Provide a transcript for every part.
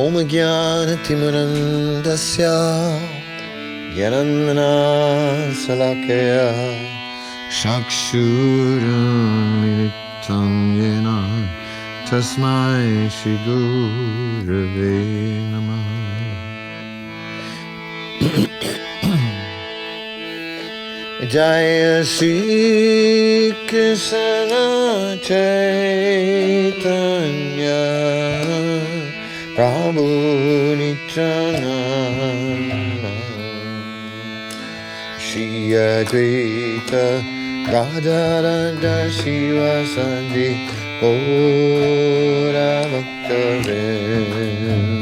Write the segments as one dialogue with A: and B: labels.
A: ॐ ज्ञानतिमिरन्दस्य ज्ञानन्दनाशलाकया चक्षुरुन्मिलितं येन तस्मै श्रीगुरवे नमः जय श्रीकृष्ण चैतन्य Shri Advaita Radharanda Shiva Sandhi Gora Bhaktarin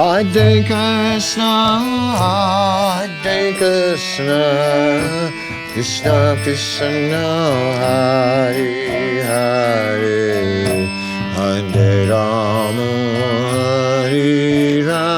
A: I'd denk snow, I'd denk kışna, Krishna Krishna Hari Hari Hare Rama Hari Rama.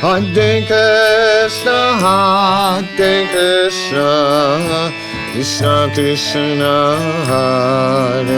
A: Hare Krishna, Hare Krishna, Krishna Krishna, Hare,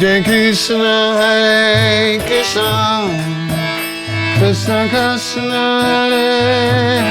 A: Hare Krishna, Hare Krishna, Krishna Krishna, Hare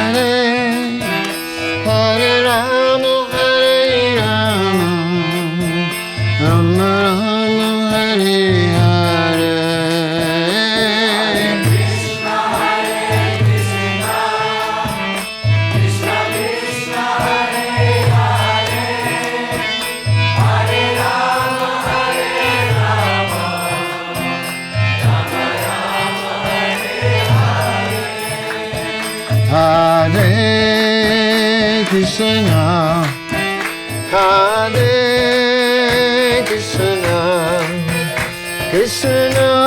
A: Krishna, Hare Krishna, Krishna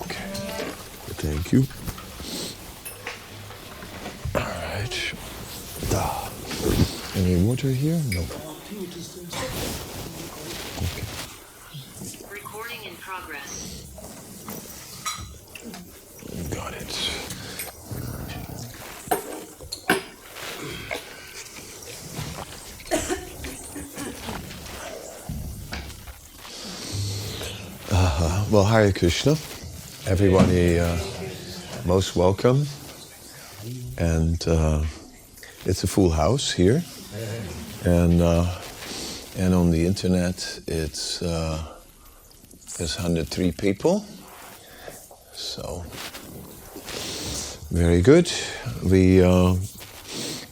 B: Okay. Thank you. All right. Da. Any water here? No. Okay.
C: Recording in progress.
B: Got it. Well, Hare Krishna. Everybody, uh, most welcome. And uh, it's a full house here. And, uh, and on the internet, it's uh, there's 103 people. So, very good. We uh,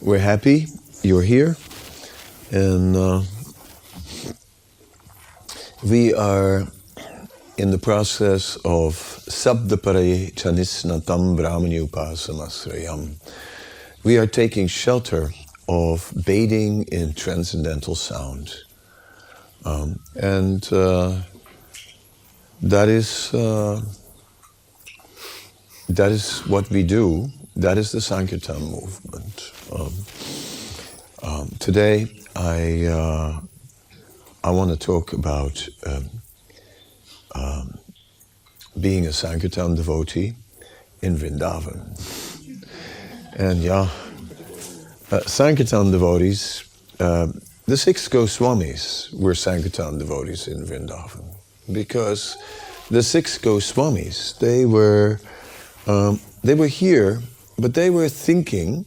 B: we're happy you're here, and uh, we are in the process of Sabdapare Chanisnatam Brahmani Upasamasrayam. We are taking shelter of bathing in transcendental sound, um, and uh, that is. Uh, that is what we do. That is the Sankirtan movement. Um, um, today, I uh, I want to talk about um, being a Sankirtan devotee in Vrindavan. And yeah, uh, Sankirtan devotees, uh, the six Goswamis were Sankirtan devotees in Vrindavan because the six Goswamis, they were um, they were here, but they were thinking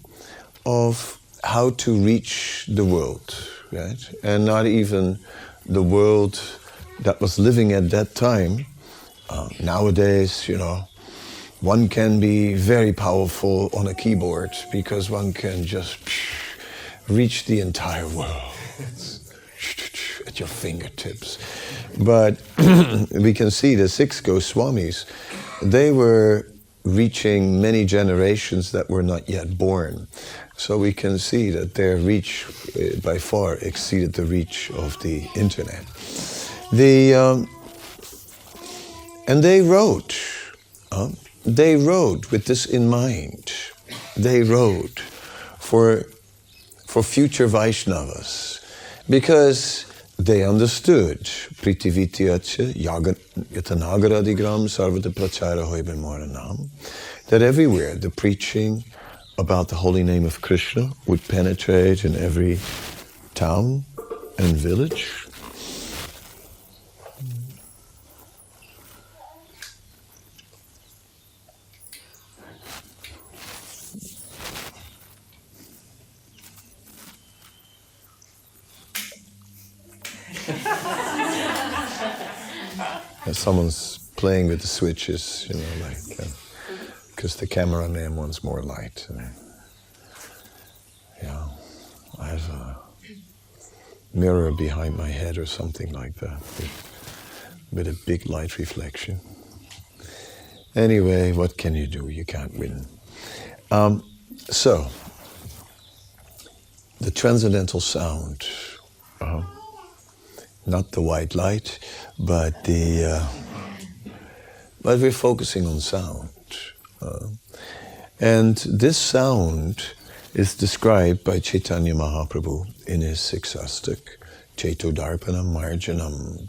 B: of how to reach the world, right? And not even the world that was living at that time. Uh, nowadays, you know, one can be very powerful on a keyboard because one can just reach the entire world at your fingertips. But we can see the six Goswamis, they were reaching many generations that were not yet born. So we can see that their reach uh, by far exceeded the reach of the internet. The, um, and they wrote, uh, they wrote with this in mind. They wrote for, for future Vaishnavas because they understood that everywhere the preaching about the holy name of Krishna would penetrate in every town and village. And someone's playing with the switches, you know, like because the cameraman wants more light. And, yeah, I have a mirror behind my head or something like that with, with a big light reflection. Anyway, what can you do? You can't win. Um, so, the transcendental sound. Uh, not the white light, but the. Uh, but we're focusing on sound. Uh, and this sound is described by Chaitanya Mahaprabhu in his Siksastak, Chaitodarpanam Marjanam.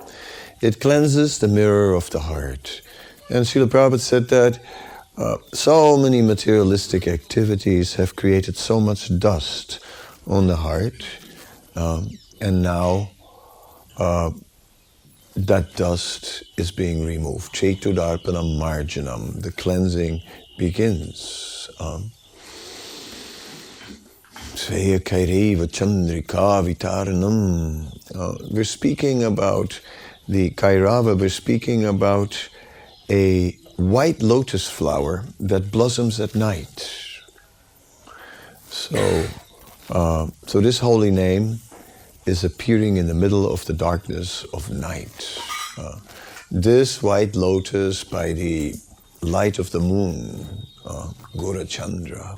B: It cleanses the mirror of the heart. And Srila Prabhupada said that uh, so many materialistic activities have created so much dust on the heart, um, and now uh, that dust is being removed. Chaitudarpanam marjanam, the cleansing begins. Um. Uh, we're speaking about the Kairava, we're speaking about a white lotus flower that blossoms at night. So, uh, so this holy name is appearing in the middle of the darkness of night. Uh, this white lotus by the light of the moon, uh, Gora Chandra,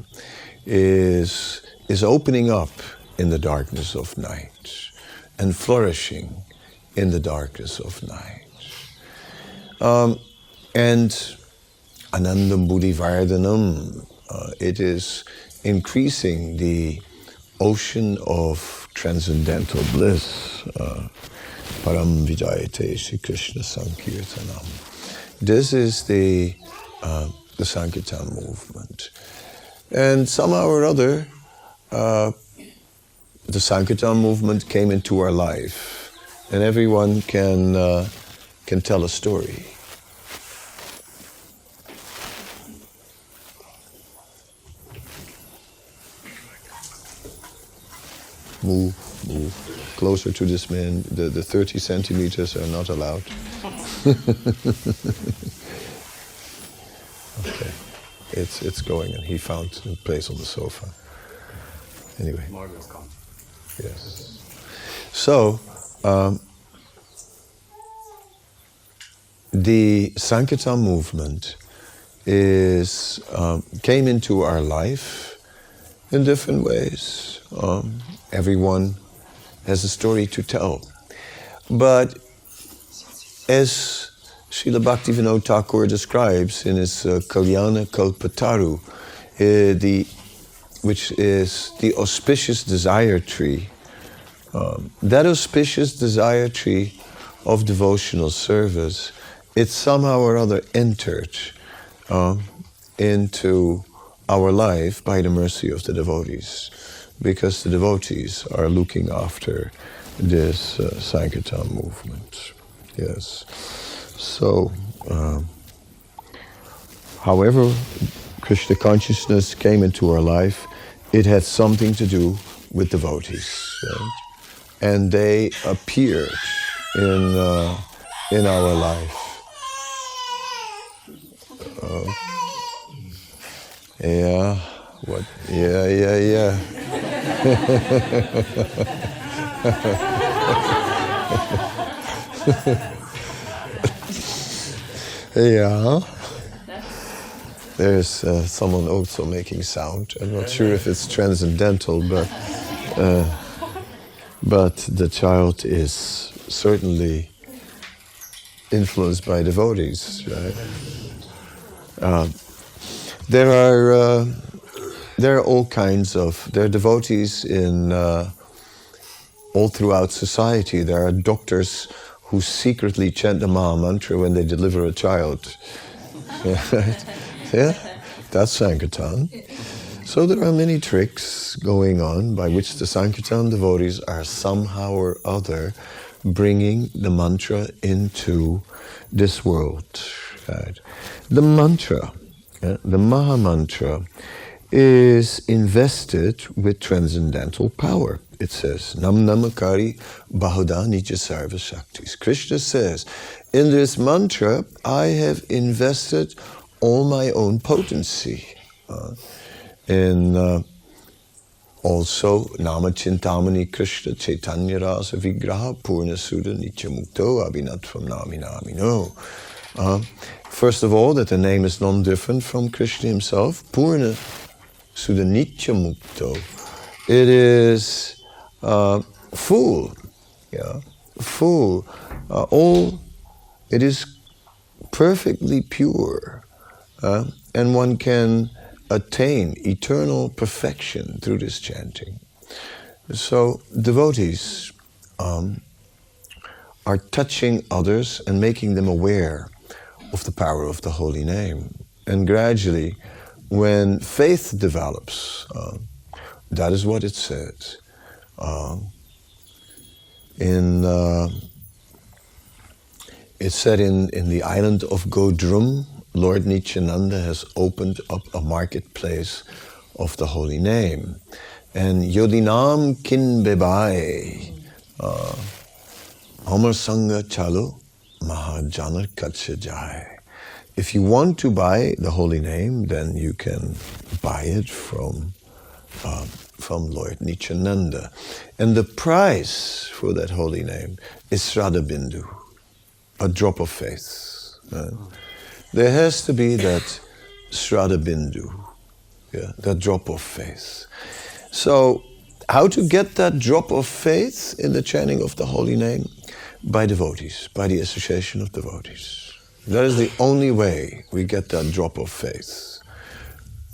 B: is, is opening up in the darkness of night and flourishing in the darkness of night. Um, and Anandam Buddhi uh, it is increasing the ocean of transcendental bliss. Uh, Param Vijayate Sri Krishna Sankirtanam. This is the, uh, the Sankirtan movement. And somehow or other, uh, the Sankirtan movement came into our life, and everyone can, uh, can tell a story. Move, move. Closer to this man. The, the 30 centimeters are not allowed. okay. It's, it's going, and he found a place on the sofa. Anyway.
D: Come.
B: Yes. So, um, the Sankirtan movement is um, came into our life in different ways. Um, everyone has a story to tell, but as Srila Bhaktivinoda Thakur describes in his uh, Kalyana Kalpataru, uh, the which is the auspicious desire tree. Um, that auspicious desire tree of devotional service, it somehow or other entered um, into our life by the mercy of the devotees, because the devotees are looking after this uh, Sankirtan movement. Yes. So, um, however, Krishna consciousness came into our life, it had something to do with devotees. right? And they appeared in, uh, in our life. Uh, yeah, what? Yeah, yeah, yeah. yeah. There's uh, someone also making sound. I'm not sure if it's transcendental, but uh, but the child is certainly influenced by devotees, right? Uh, there are uh, there are all kinds of there are devotees in uh, all throughout society. There are doctors who secretly chant the Maha Mantra when they deliver a child. Yeah, that's Sankirtan. So there are many tricks going on by which the Sankirtan devotees are somehow or other bringing the mantra into this world. Right? The mantra, yeah, the Maha Mantra, is invested with transcendental power. It says, Nam Namakari Bahuda Nitya Sarva Shaktis. Krishna says, in this mantra, I have invested all my own potency. Uh, in uh, also Nama Chintamani Krishna Chaitanya Rasa Vigraha Purna Sudha Nityamukto Abhinatvam Nami Namino. Uh, first of all, that the name is non-different from Krishna himself. Purna Sudha Nityamukto. It is uh, full, yeah, full. Uh, all, it is perfectly pure. Uh, and one can attain eternal perfection through this chanting. So, devotees um, are touching others and making them aware of the power of the holy name. And gradually, when faith develops, uh, that is what it says. Um, in uh, said in, in the island of Godrum, Lord Nityananda has opened up a marketplace of the holy name. And Yodinam kin bebai, uh, Amar Sangha Chalu Mahajana Katsya Jai. If you want to buy the holy name, then you can buy it from uh, from Lord Nityananda. And the price for that holy name is Shraddha Bindu, a drop of faith. right? There has to be that Shraddha Bindu, yeah, that drop of faith. So, how to get that drop of faith in the chanting of the holy name? By devotees, by the association of devotees. That is the only way we get that drop of faith.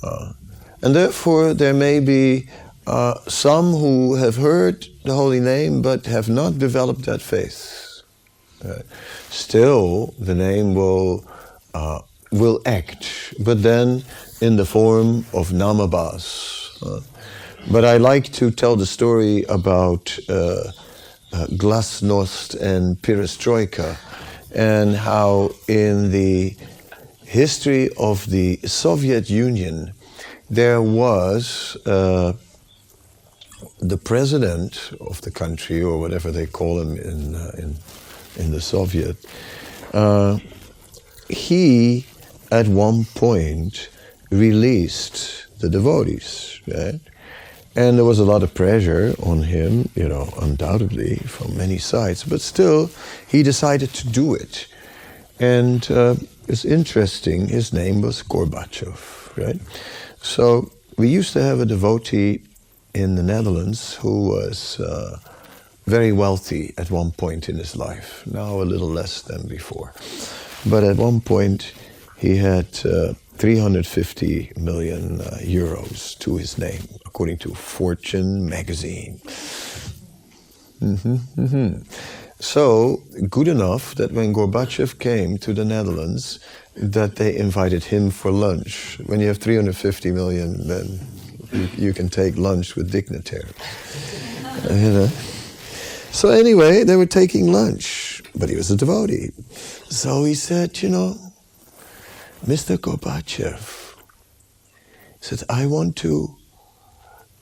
B: Uh, and therefore, there may be uh, some who have heard the holy name but have not developed that faith. Uh, still, the name will uh, will act, but then in the form of namabas. Uh, but I like to tell the story about uh, glasnost and perestroika, and how in the history of the Soviet Union there was uh, the president of the country, or whatever they call him in uh, in, in the Soviet. Uh, he, at one point, released the devotees, right? And there was a lot of pressure on him, you know, undoubtedly from many sides, but still, he decided to do it. And uh, it's interesting, his name was Gorbachev, right? So we used to have a devotee in the Netherlands who was uh, very wealthy at one point in his life, now a little less than before. But at one point, he had uh, 350 million uh, euros to his name, according to Fortune magazine. Mhm, mhm. So good enough that when Gorbachev came to the Netherlands, that they invited him for lunch. When you have 350 million, then you, you can take lunch with dignitaries. Uh, you know. So anyway, they were taking lunch, but he was a devotee. So he said, you know, Mr. Gorbachev, he said, I want to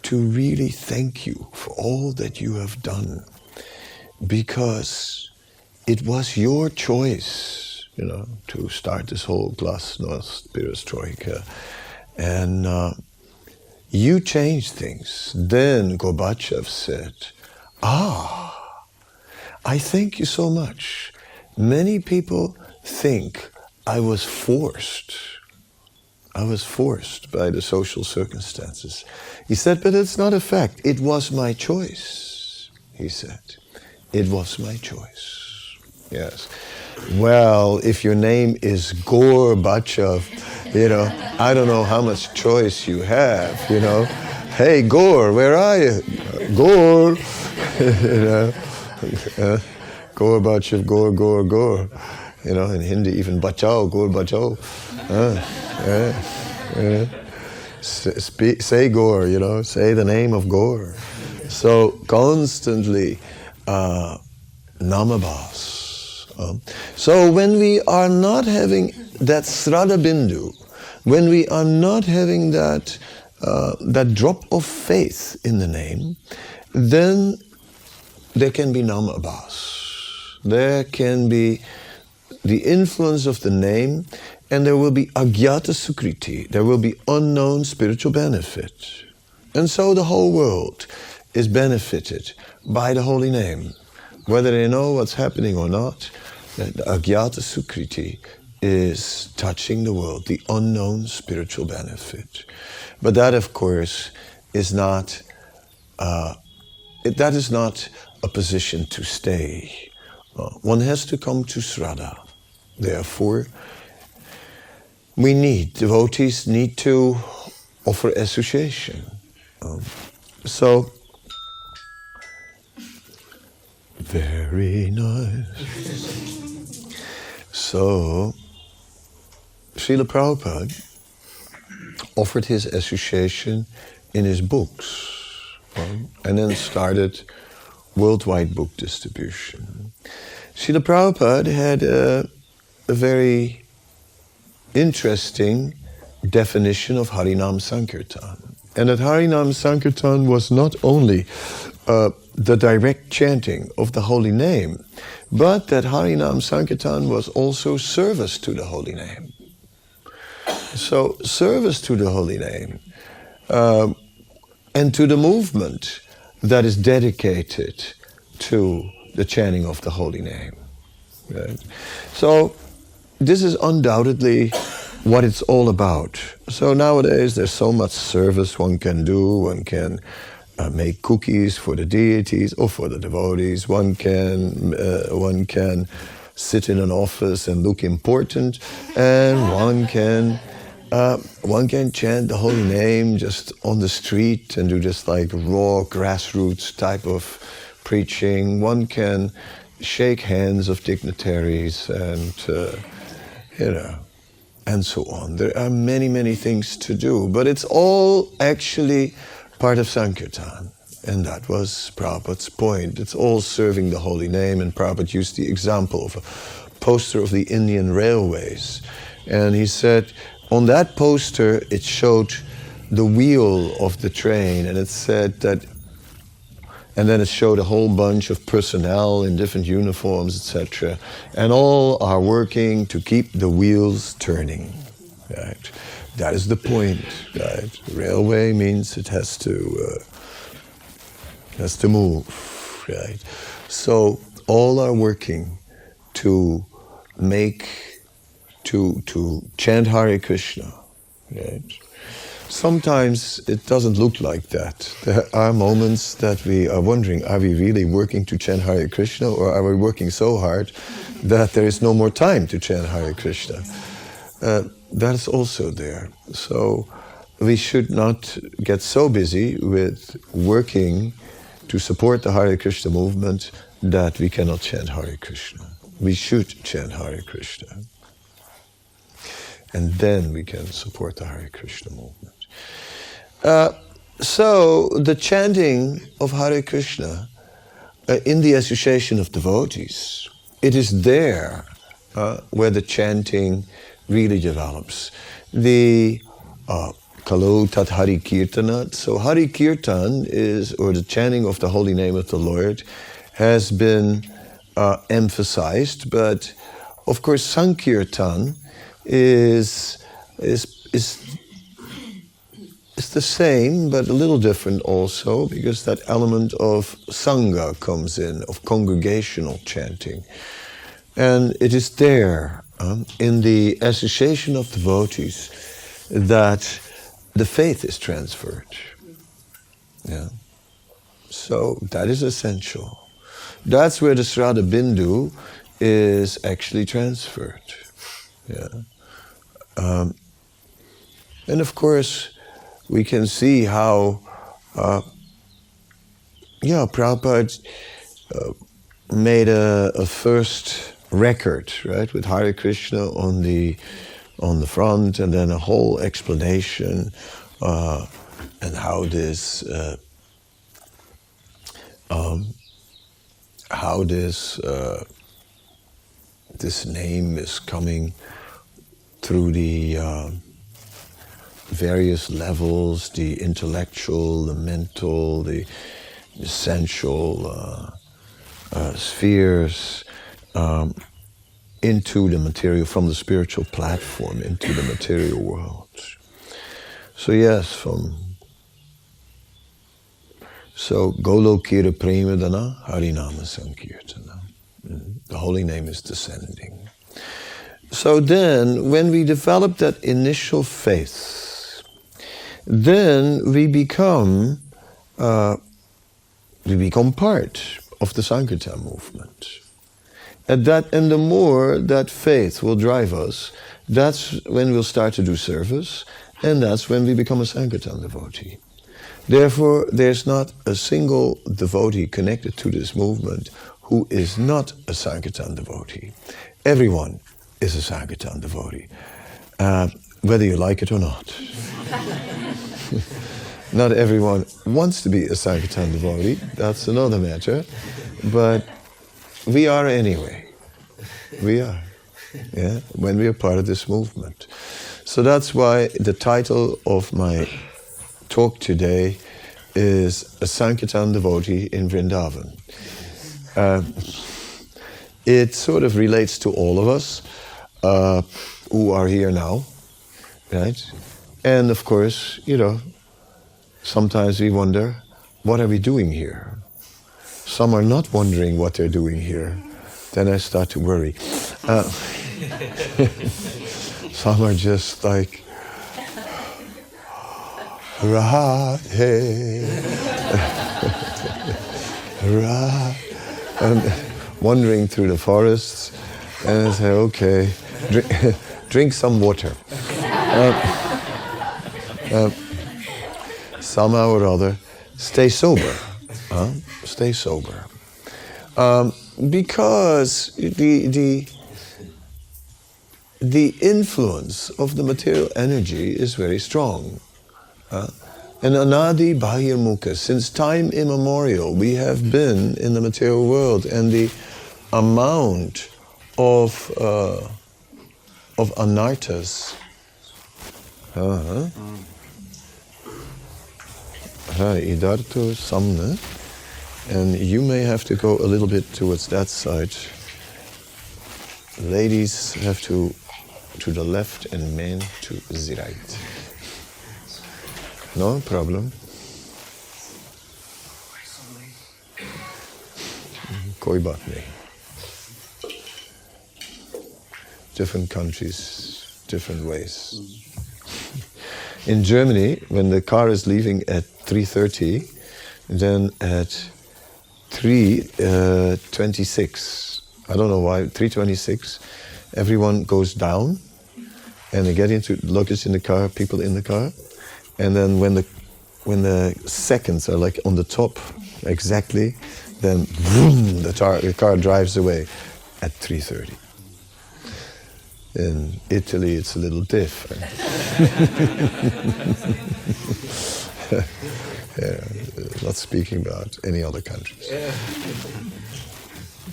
B: to really thank you for all that you have done because it was your choice, you know, to start this whole glasnost perestroika. And uh, you changed things. Then Gorbachev said, Ah, I thank you so much. Many people think I was forced. I was forced by the social circumstances. He said, but it's not a fact. It was my choice, he said. It was my choice. Yes. Well, if your name is Gorbachev, you know, I don't know how much choice you have, you know. Hey, Gore, where are you? Gore, you know. Gorbachev, Gore, Gore, Gore. You know, in Hindi, even Bachao, Gore, Bachao. Uh, yeah, yeah. Speak, say Gore, you know, say the name of Gore. So constantly, uh, namabas. Um, so when we are not having that sraddha bindu, when we are not having that uh, that drop of faith in the name, then there can be namabas. There can be the influence of the name, and there will be agyata sukriti. There will be unknown spiritual benefit. And so the whole world is benefited by the holy name. Whether they know what's happening or not, the agyata sukriti is touching the world, the unknown spiritual benefit. But that, of course, is not uh, it, that is not a position to stay. Uh, one has to come to Sraddha. Therefore, we need, devotees need to offer association. Um, so, very nice. So, Srila Prabhupada offered his association in his books um, and then started worldwide book distribution. Srila Prabhupada had a, a very interesting definition of Harinam Sankirtan. And that Harinam Sankirtan was not only uh, the direct chanting of the holy name, but that Harinam Sankirtan was also service to the holy name. So, service to the holy name um, and to the movement that is dedicated to the chanting of the holy name. Right? So, this is undoubtedly what it's all about. So nowadays there's so much service one can do. One can uh, make cookies for the deities or for the devotees. One can uh, one can sit in an office and look important, and one can. Uh, one can chant the holy name just on the street and do just like raw grassroots type of preaching. One can shake hands of dignitaries and uh, you know, and so on. There are many, many things to do, but it's all actually part of Sankirtan. And that was Prabhupada's point. It's all serving the holy name, and Prabhupada used the example of a poster of the Indian railways. And he said, on that poster, it showed the wheel of the train, and it said that and then it showed a whole bunch of personnel in different uniforms, etc. And all are working to keep the wheels turning. Right? That is the point. Right? Railway means it has to uh, has to move. Right? So all are working to make to to chant Hare Krishna. Right? Sometimes it doesn't look like that. There are moments that we are wondering are we really working to chant Hare Krishna or are we working so hard that there is no more time to chant Hare Krishna? Uh, that is also there. So we should not get so busy with working to support the Hare Krishna movement that we cannot chant Hare Krishna. We should chant Hare Krishna. And then we can support the Hare Krishna movement. Uh, so the chanting of Hare Krishna uh, in the association of devotees, it is there uh, where the chanting really develops. The uh, Kalu Tat Hari Kirtanat. So Hari Kirtan is, or the chanting of the holy name of the Lord, has been uh, emphasized, but of course Sankirtan is is is it's the same, but a little different also, because that element of Sangha comes in, of congregational chanting. And it is there, um, in the association of devotees, that the faith is transferred. Yeah. So that is essential. That's where the Sraddha Bindu is actually transferred. Yeah. Um, and of course, we can see how, uh, yeah, Prabhupada uh, made a, a, first record, right, with Hare Krishna on the on the front, and then a whole explanation uh, and how this uh, um, how this uh, this name is coming through the uh, various levels the intellectual, the mental, the essential uh, uh, spheres um, into the material, from the spiritual platform into the material world. So, yes, from so Golokira Premadana Harinama Sankirtana. The holy name is descending. So then, when we develop that initial faith, then we become uh, we become part of the Sankirtan movement. And that and the more that faith will drive us, that's when we'll start to do service, and that's when we become a Sankirtan devotee. Therefore, there's not a single devotee connected to this movement who is not a Sankirtan devotee. Everyone is a Sankirtan devotee, uh, whether you like it or not. Not everyone wants to be a Sankirtan devotee, that's another matter, but we are anyway. We are. yeah, when we are part of this movement. So that's why the title of my talk today is a Sankirtan devotee in Vrindavan. Uh, it sort of relates to all of us uh, who are here now, right? And of course, you know, sometimes we wonder, what are we doing here? Some are not wondering what they're doing here. Then I start to worry. Uh, some are just like, Radhe, Radhe, and wandering through the forests, and I say, okay, drink, drink some water. Somehow or other, stay sober. Huh? Stay sober. Um, because the, the, the influence of the material energy is very strong. Uh, and anadi bahirmukha, since time immemorial, we have been in the material world, and the amount of uh, of anarthas. Aha. Hi, Idarto Samne. And you may have to go a little bit towards that side. Ladies have to to the left and men to the right. No problem. Koi Different countries, different ways. In Germany, when the car is leaving at 3.30, then at 3.26, uh, I don't know why, 3.26, everyone goes down and they get into luggage in the car, people in the car, and then when the when the seconds are like on the top exactly, then vroom, the, tar, the car drives away at 3.30. In Italy, it's a little different. yeah, not speaking about any other countries.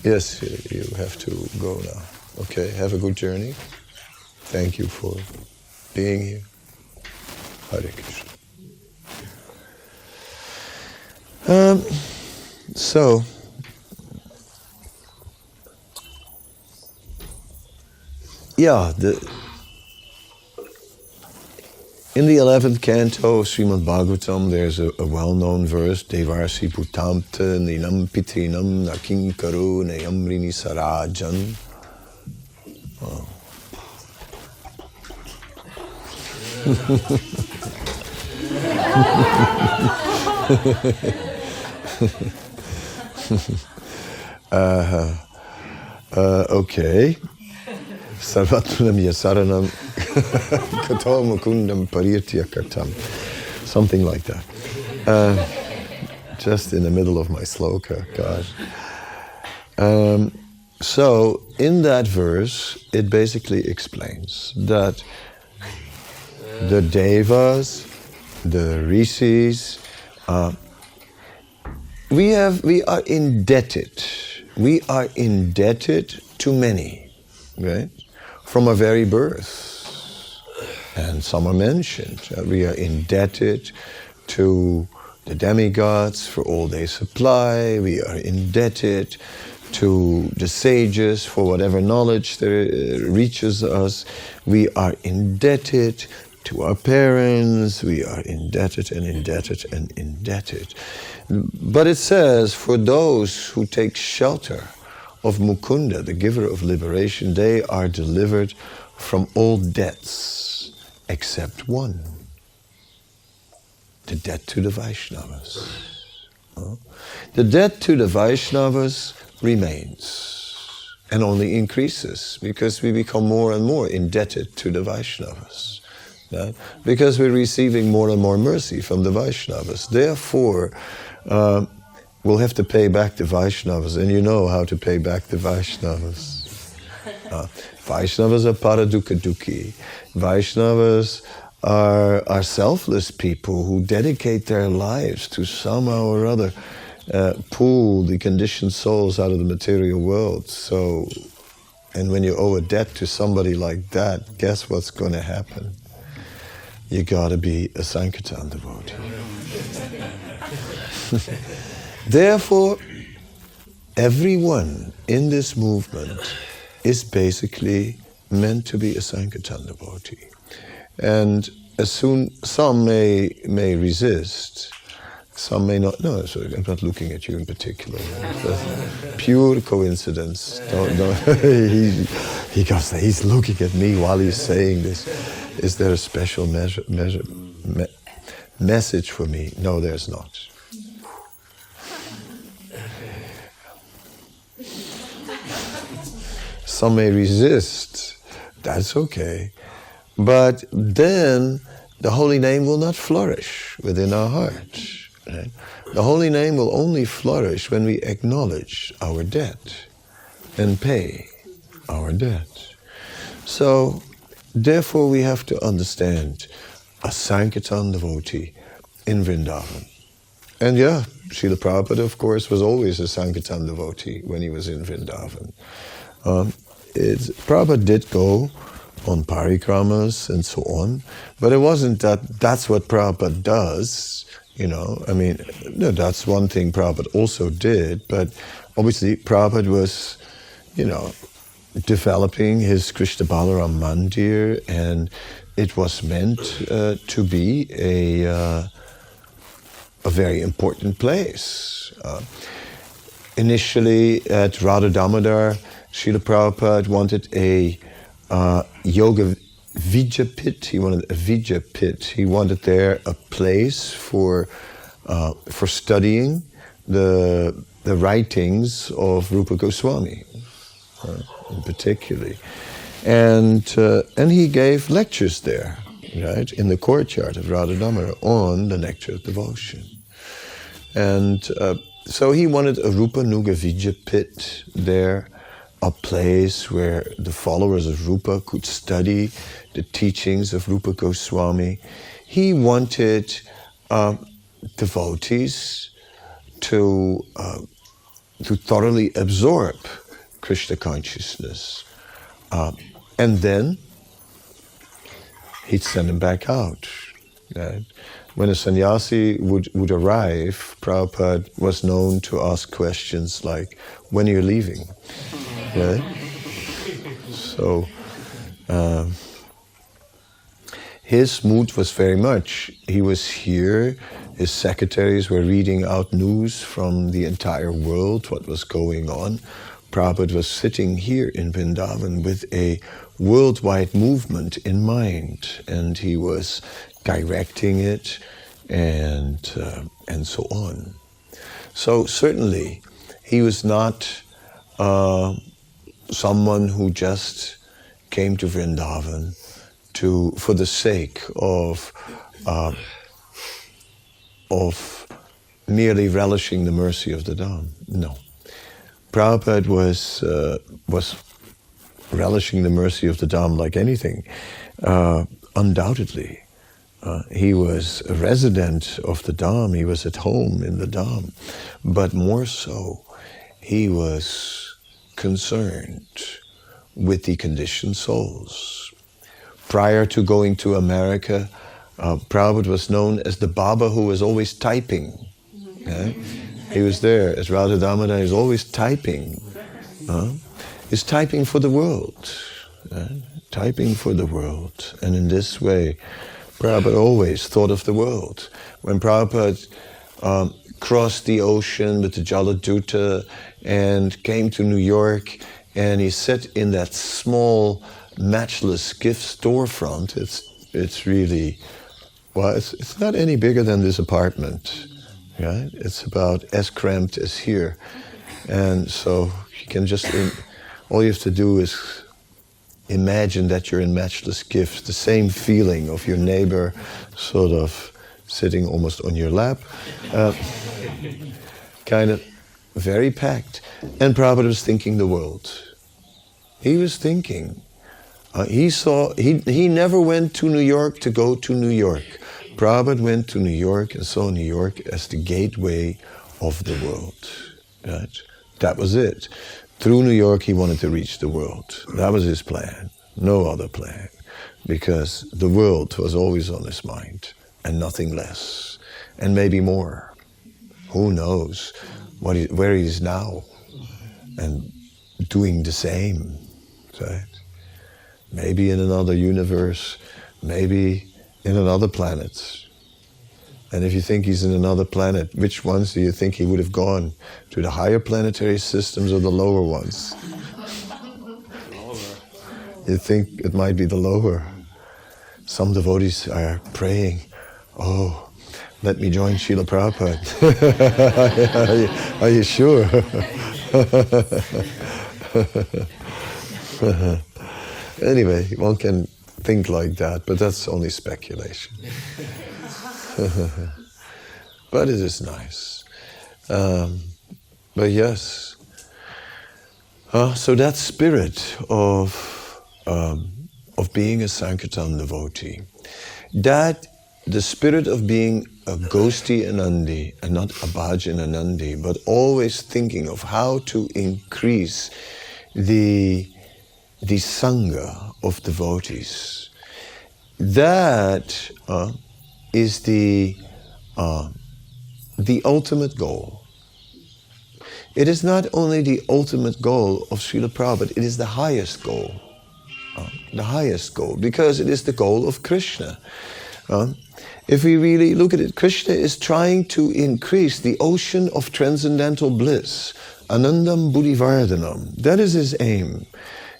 B: Yes, you have to go now. Okay, have a good journey. Thank you for being here. Hare Krishna. Um, so, yeah, the, in the 11th canto of Srimad Bhagavatam, there's a, a well-known verse, Devarsi Putamta Ninam Pitrinam Nakin Karu Nayamrini Sarajan. Oh. uh, uh, okay. Something like that. Uh, just in the middle of my sloka, God. Um, so, in that verse, it basically explains that the devas, the rishis, uh, we have we are indebted. We are indebted to many, right? From our very birth. And some are mentioned. Uh, we are indebted to the demigods for all they supply. We are indebted to the sages for whatever knowledge that uh, reaches us. We are indebted to our parents. We are indebted and indebted and indebted. But it says, for those who take shelter of Mukunda, the giver of liberation, they are delivered from all debts except one the debt to the Vaishnavas. The debt to the Vaishnavas remains and only increases because we become more and more indebted to the Vaishnavas. Because we're receiving more and more mercy from the Vaishnavas. Therefore, uh, we'll have to pay back the Vaishnavas, and you know how to pay back the Vaishnavas. Uh, Vaishnavas are paradukaduki. Vaishnavas are, are selfless people who dedicate their lives to somehow or other uh, pull the conditioned souls out of the material world. So And when you owe a debt to somebody like that, guess what's going to happen? You got to be a Sankirtan devotee. Therefore, everyone in this movement is basically meant to be a Sankirtan devotee. And as soon some may may resist, some may not. No, sorry, I'm not looking at you in particular. Pure coincidence. Don't, don't, he, he goes, he's looking at me while he's saying this. Is there a special measure, measure, me, message for me? No, there's not. Some may resist. That's okay. But then the holy name will not flourish within our heart. Right? The holy name will only flourish when we acknowledge our debt and pay our debt. So, therefore, we have to understand a Sankirtan devotee in Vrindavan. And yeah, Srila Prabhupada, of course, was always a Sankirtan devotee when he was in Vrindavan. Um, it, Prabhupada did go on parikramas and so on, but it wasn't that that's what Prabhupada does. You know, I mean, no, that's one thing Prabhupada also did, but obviously Prabhupada was, you know, developing his Krishna Balaram Mandir, and it was meant uh, to be a, uh, a very important place. Uh, initially at Radha Damodar, Srila Prabhupada wanted a uh, yoga Vidyapit. He wanted a Vidyapit. He wanted there a place for uh, for studying the the writings of Rupa Goswami, uh, in particularly, and uh, and he gave lectures there, right, in the courtyard of Radha Damodar on the nectar of devotion, and uh, so he wanted a Rupanuga Vidyapit there a place where the followers of Rupa could study the teachings of Rupa Goswami. He wanted uh, devotees to, uh, to thoroughly absorb Krishna consciousness. Uh, and then he'd send them back out. Right? When a sannyasi would, would arrive, Prabhupada was known to ask questions like, When are you leaving? Right? So, um, his mood was very much, he was here, his secretaries were reading out news from the entire world, what was going on. Prabhupada was sitting here in Vrindavan with a worldwide movement in mind, and he was directing it and, uh, and so on. So, certainly, he was not. Uh, someone who just came to Vrindavan to for the sake of uh, of merely relishing the mercy of the Dham. No, Prabhupada was uh, was relishing the mercy of the Dham like anything, uh, undoubtedly. Uh, he was a resident of the Dham. He was at home in the Dham, but more so, he was concerned with the conditioned souls. Prior to going to America, uh, Prabhupada was known as the Baba who was always typing. Okay? He was there as Radha Damodar, he was always typing. Uh, he's typing for the world. Uh, typing for the world. And in this way, Prabhupada always thought of the world. When Prabhupada um, crossed the ocean with the Jaladuta and came to New York and he sat in that small matchless gift storefront. It's it's really well, it's it's not any bigger than this apartment. Right? It's about as cramped as here. And so you can just all you have to do is imagine that you're in matchless gifts, the same feeling of your neighbor sort of sitting almost on your lap. Uh, kind of very packed. And Prabhupada was thinking the world. He was thinking. Uh, he saw, he, he never went to New York to go to New York. Prabhupada went to New York and saw New York as the gateway of the world. Right? That was it. Through New York, he wanted to reach the world. That was his plan, no other plan, because the world was always on his mind and nothing less, and maybe more. Who knows what he, where he is now and doing the same, right? Maybe in another universe, maybe in another planet. And if you think he's in another planet, which ones do you think he would have gone? To the higher planetary systems or the lower ones? You think it might be the lower. Some devotees are praying, oh, let me join Srila Prabhupada. are, you, are you sure? anyway, one can think like that, but that's only speculation. but it is nice. Um, but yes, uh, so that spirit of um, of being a Sankirtan devotee, that the spirit of being a ghosty anandi and not a bhajan anandi, but always thinking of how to increase the the sangha of devotees. That uh, is the uh, the ultimate goal. It is not only the ultimate goal of Srila Prabhupada, it is the highest goal. Uh, the highest goal, because it is the goal of Krishna. Uh, if we really look at it, Krishna is trying to increase the ocean of transcendental bliss, Anandambudhi Vardhanam. That is his aim.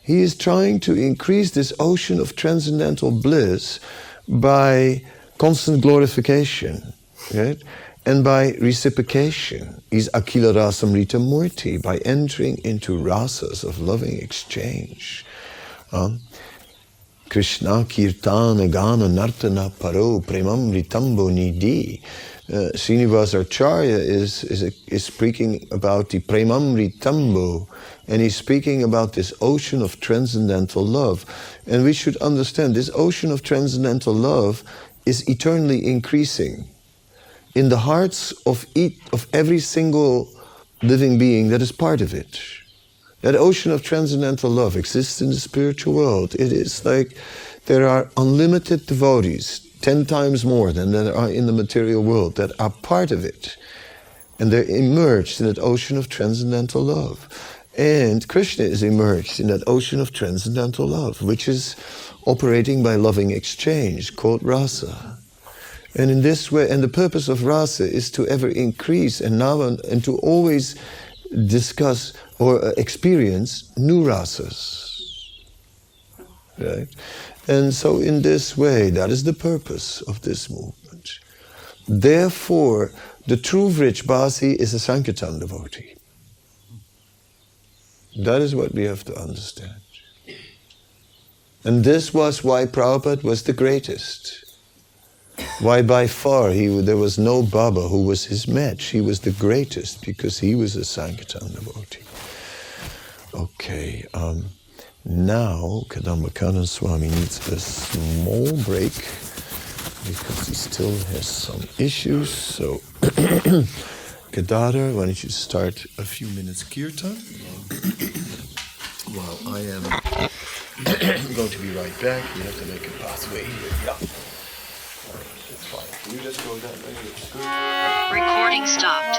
B: He is trying to increase this ocean of transcendental bliss by constant glorification, right? And by reciprocation. is Akhila Rasamrita Murti, by entering into rasas of loving exchange. Um, Krishna Kirtana Gana Nartana Paro Premam Ritambo Nidhi. Uh, Srinivas Acharya is, is, is speaking about the Premamritambo, and he's speaking about this ocean of transcendental love. And we should understand this ocean of transcendental love is eternally increasing in the hearts of, each, of every single living being that is part of it. That ocean of transcendental love exists in the spiritual world. It is like there are unlimited devotees, 10 times more than there are in the material world, that are part of it. And they're immersed in that ocean of transcendental love. And Krishna is immersed in that ocean of transcendental love, which is operating by loving exchange called rasa. And in this way, and the purpose of rasa is to ever increase and now and to always discuss or uh, experience new rasas. Right? And so, in this way, that is the purpose of this movement. Therefore, the true Vrijbasi is a Sankirtan devotee. That is what we have to understand. And this was why Prabhupada was the greatest. Why by far he, there was no Baba who was his match. He was the greatest because he was a Sankirtan devotee. Okay, um, now Kadamba Swami needs a small break because he still has some issues. So, Gadadhar, why don't you start a few minutes kirtan while I am I'm going to be right back. You have to make a pathway here. Yeah. It's fine. Can you just go that way?
C: Recording stopped.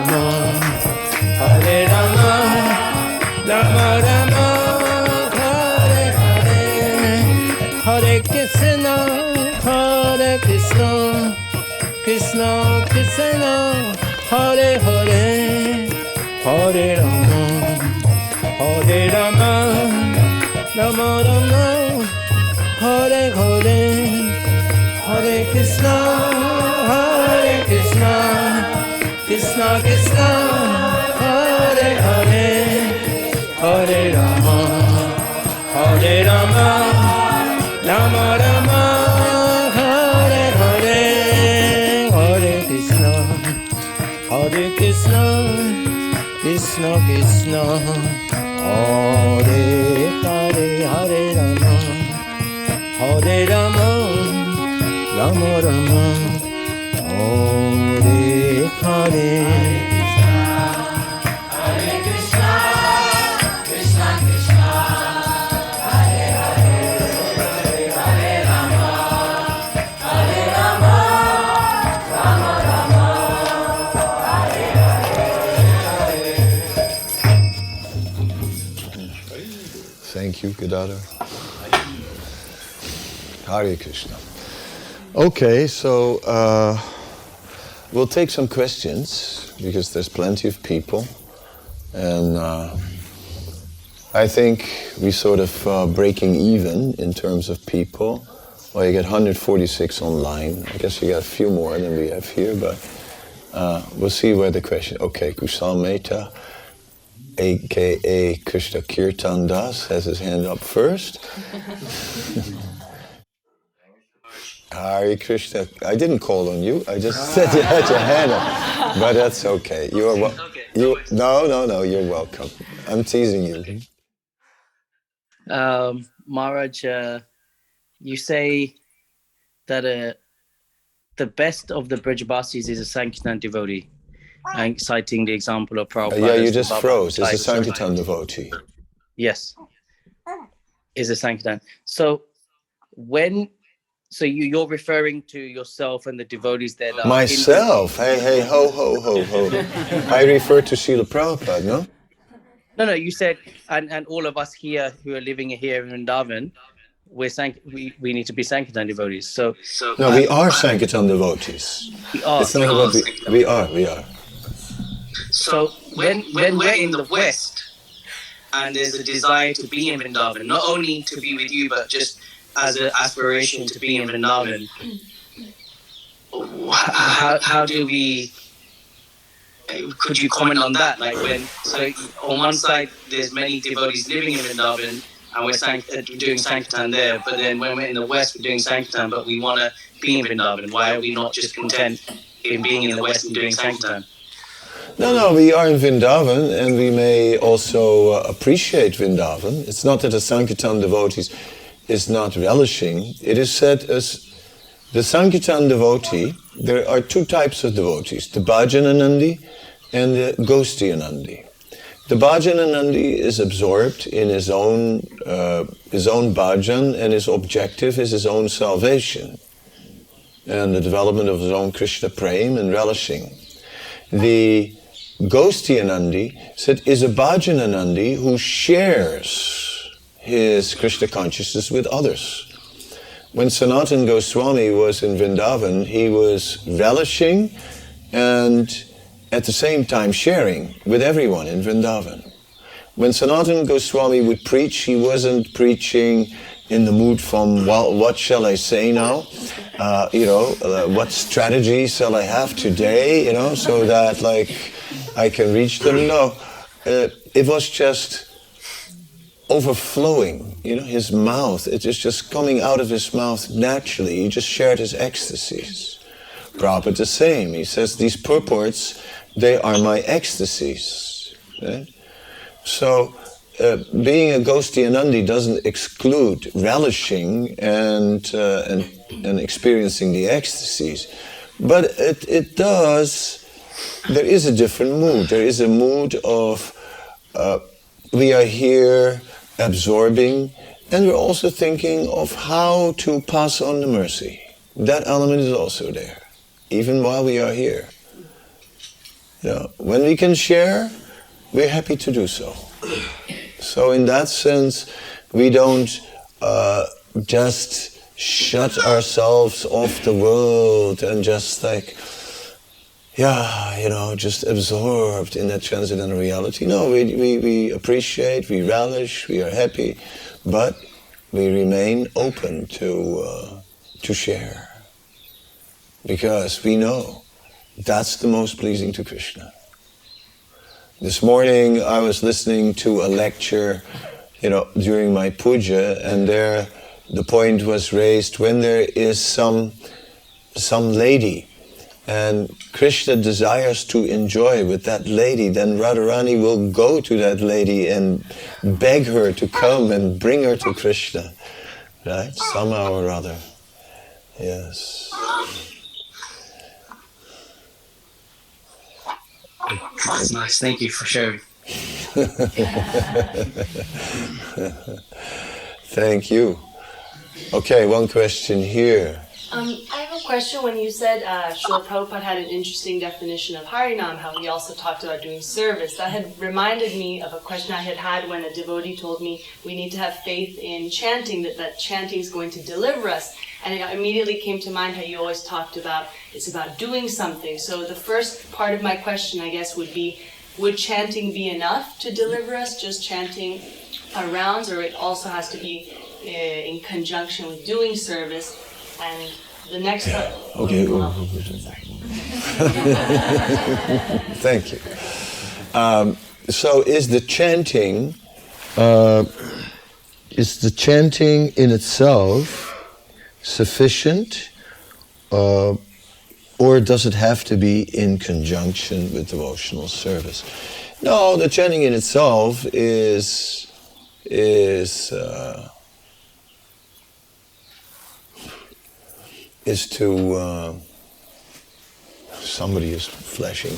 D: Hare Krishna Krishna Krishna Hare Hare Hare Krishna Krishna Hare
B: Okay, so uh, we'll take some questions because there's plenty of people. And uh, I think we sort of uh, breaking even in terms of people. Well, you get 146 online. I guess you got a few more than we have here, but uh, we'll see where the question. Okay, Kusal Mehta, aka Krishna Kirtan Das, has his hand up first. Hare Krishna. I didn't call on you. I just said you had your hand up, but that's okay. You are wel-
C: Okay.
B: you. No, no, no. You're welcome. I'm teasing you.
E: um, Maharaj, uh, you say that uh, the best of the Brijabasis is a Sankirtan devotee, and citing the example of
B: Uh,
E: Prabhupada.
B: yeah, you just froze. It's a Sankirtan devotee.
E: Yes, is a Sankirtan. So when, so you you're referring to yourself and the devotees that are in-
B: Myself. Hey, hey, ho, ho, ho, ho. I refer to Srila Prabhupada, no?
E: No, no, you said, and, and all of us here who are living here in Vrindavan, we're sank- we, we need to be Sankirtan devotees. So, so
B: No, we uh, are Sankirtan devotees.
E: we are.
B: It's not about we, we are, we are.
E: So when when we're in the West, and there's a desire to be in Vrindavan, not only to be with you, but just as an aspiration to be in Vrindavan, how, how do we? Could you comment on that? Like when so on one side there's many devotees living in Vrindavan, and we're uh, doing Sankirtan there, but then when we're in the West, we're doing Sankirtan, but we want to be in Vrindavan. Why are we not just content in being in the West and doing Sankirtan?
B: No, no, we are in Vrindavan and we may also uh, appreciate Vrindavan. It's not that the Sankirtan devotees is not relishing. It is said as the Sankirtan devotee, there are two types of devotees, the Bhajananandi and the Ghostianandi. The Bhajananandi is absorbed in his own, uh, his own bhajan, and his objective is his own salvation and the development of his own Krishna prem and relishing. The Ghostianandi said is a Bhajananandi who shares his Krishna consciousness with others. When Sanatan Goswami was in Vrindavan, he was relishing and at the same time sharing with everyone in Vrindavan. When Sanatan Goswami would preach, he wasn't preaching in the mood from, well, what shall I say now? Uh, you know, uh, what strategy shall I have today, you know, so that like I can reach them? No, uh, it was just overflowing, you know, his mouth, it is just coming out of his mouth naturally. He just shared his ecstasies. Prabhupada the same. He says, these purports, they are my ecstasies. Right? So, uh, being a Ghostianandi doesn't exclude relishing and, uh, and, and experiencing the ecstasies. But it, it does, there is a different mood. There is a mood of, uh, we are here absorbing, and we're also thinking of how to pass on the mercy. That element is also there, even while we are here. You know, when we can share, we're happy to do so. So, in that sense, we don't uh, just shut ourselves off the world and just like, yeah, you know, just absorbed in that transcendental reality. No, we, we, we appreciate, we relish, we are happy, but we remain open to, uh, to share. Because we know that's the most pleasing to Krishna. This morning I was listening to a lecture, you know, during my puja, and there the point was raised when there is some some lady and Krishna desires to enjoy with that lady, then Radharani will go to that lady and beg her to come and bring her to Krishna. Right? Somehow or other. Yes.
E: That's nice. Thank you for sharing.
B: Thank you. Okay, one question here.
F: Um, I have a question. When you said uh, Srila Prabhupada had an interesting definition of Harinam, how he also talked about doing service, that had reminded me of a question I had had when a devotee told me we need to have faith in chanting, that, that chanting is going to deliver us. And it immediately came to mind how you always talked about it's about doing something. So the first part of my question, I guess, would be would chanting be enough to deliver us, just chanting our rounds, or it also has to be uh, in conjunction with doing service? And the next
B: Yeah. Okay.
F: Oh,
B: Thank you. Um, so, is the chanting, uh, is the chanting in itself sufficient, uh, or does it have to be in conjunction with devotional service? No, the chanting in itself is is. Uh, is to uh, somebody is flashing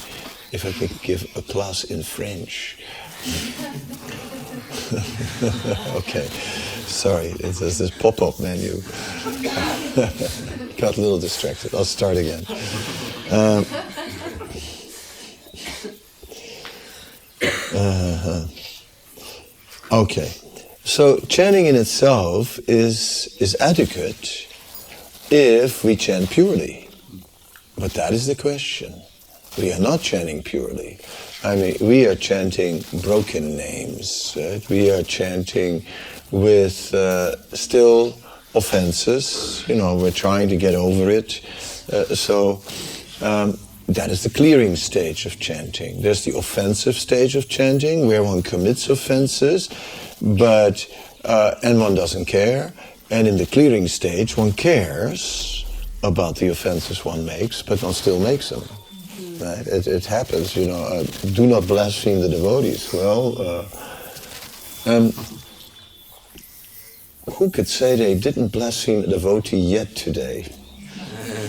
B: if I could give a class in French. okay, sorry, it's there's this pop-up menu. Got a little distracted. I'll start again. Um, uh-huh. Okay, so chanting in itself is is adequate if we chant purely. But that is the question. We are not chanting purely. I mean, we are chanting broken names. Right? We are chanting with uh, still offenses. You know, we're trying to get over it. Uh, so um, that is the clearing stage of chanting. There's the offensive stage of chanting where one commits offenses, but uh, and one doesn't care. And in the clearing stage, one cares about the offenses one makes, but one still makes them. Right? It, it happens, you know. Uh, do not blaspheme the devotees. Well, uh, um, who could say they didn't blaspheme a devotee yet today?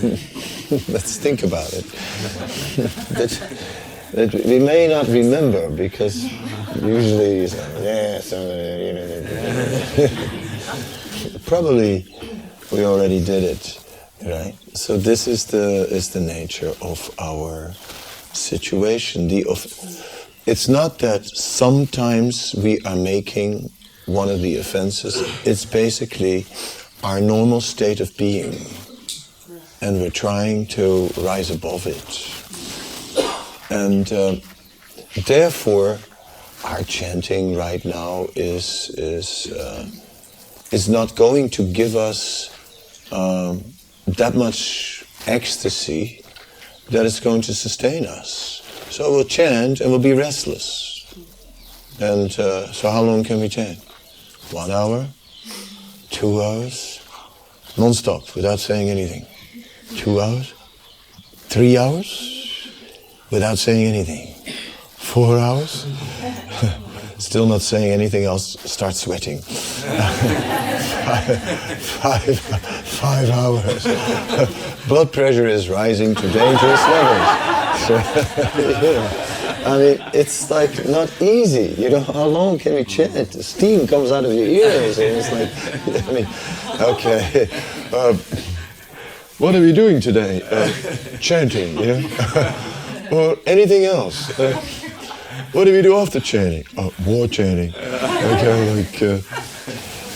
B: Let's think about it. did, that we may not remember because usually you know, yes, probably we already did it, right? So this is the is the nature of our situation. The of, it's not that sometimes we are making one of the offenses. It's basically our normal state of being, and we're trying to rise above it. And uh, therefore, our chanting right now is is uh, is not going to give us um, that much ecstasy that is going to sustain us. So we'll chant and we'll be restless. And uh, so, how long can we chant? One hour, two hours, non-stop, without saying anything. Two hours, three hours, without saying anything. Four hours, still not saying anything else, start sweating. five, five, five hours. Blood pressure is rising to dangerous levels. So, yeah. I mean, it's like not easy. You know, how long can we chant? Steam comes out of your ears, and it's like, I mean, okay. Uh, what are we doing today? Uh, chanting, you know, or anything else. Uh, what do we do after chanting? Oh, more chanting. Okay, like. Uh,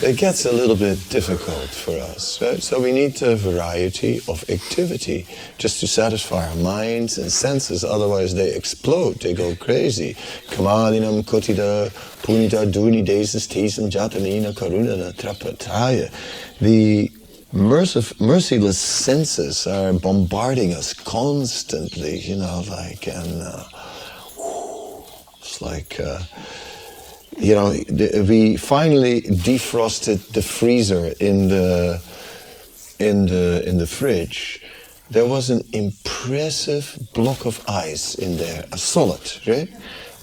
B: it gets a little bit difficult for us. Right? So we need a variety of activity just to satisfy our minds and senses, otherwise they explode, they go crazy. Kamadinam kotida punita duni desis tisam jatanina karunana trapataya. The mercif- merciless senses are bombarding us constantly, you know, like, and uh, like, uh, you know, we finally defrosted the freezer in the in the in the fridge. There was an impressive block of ice in there, a solid, right?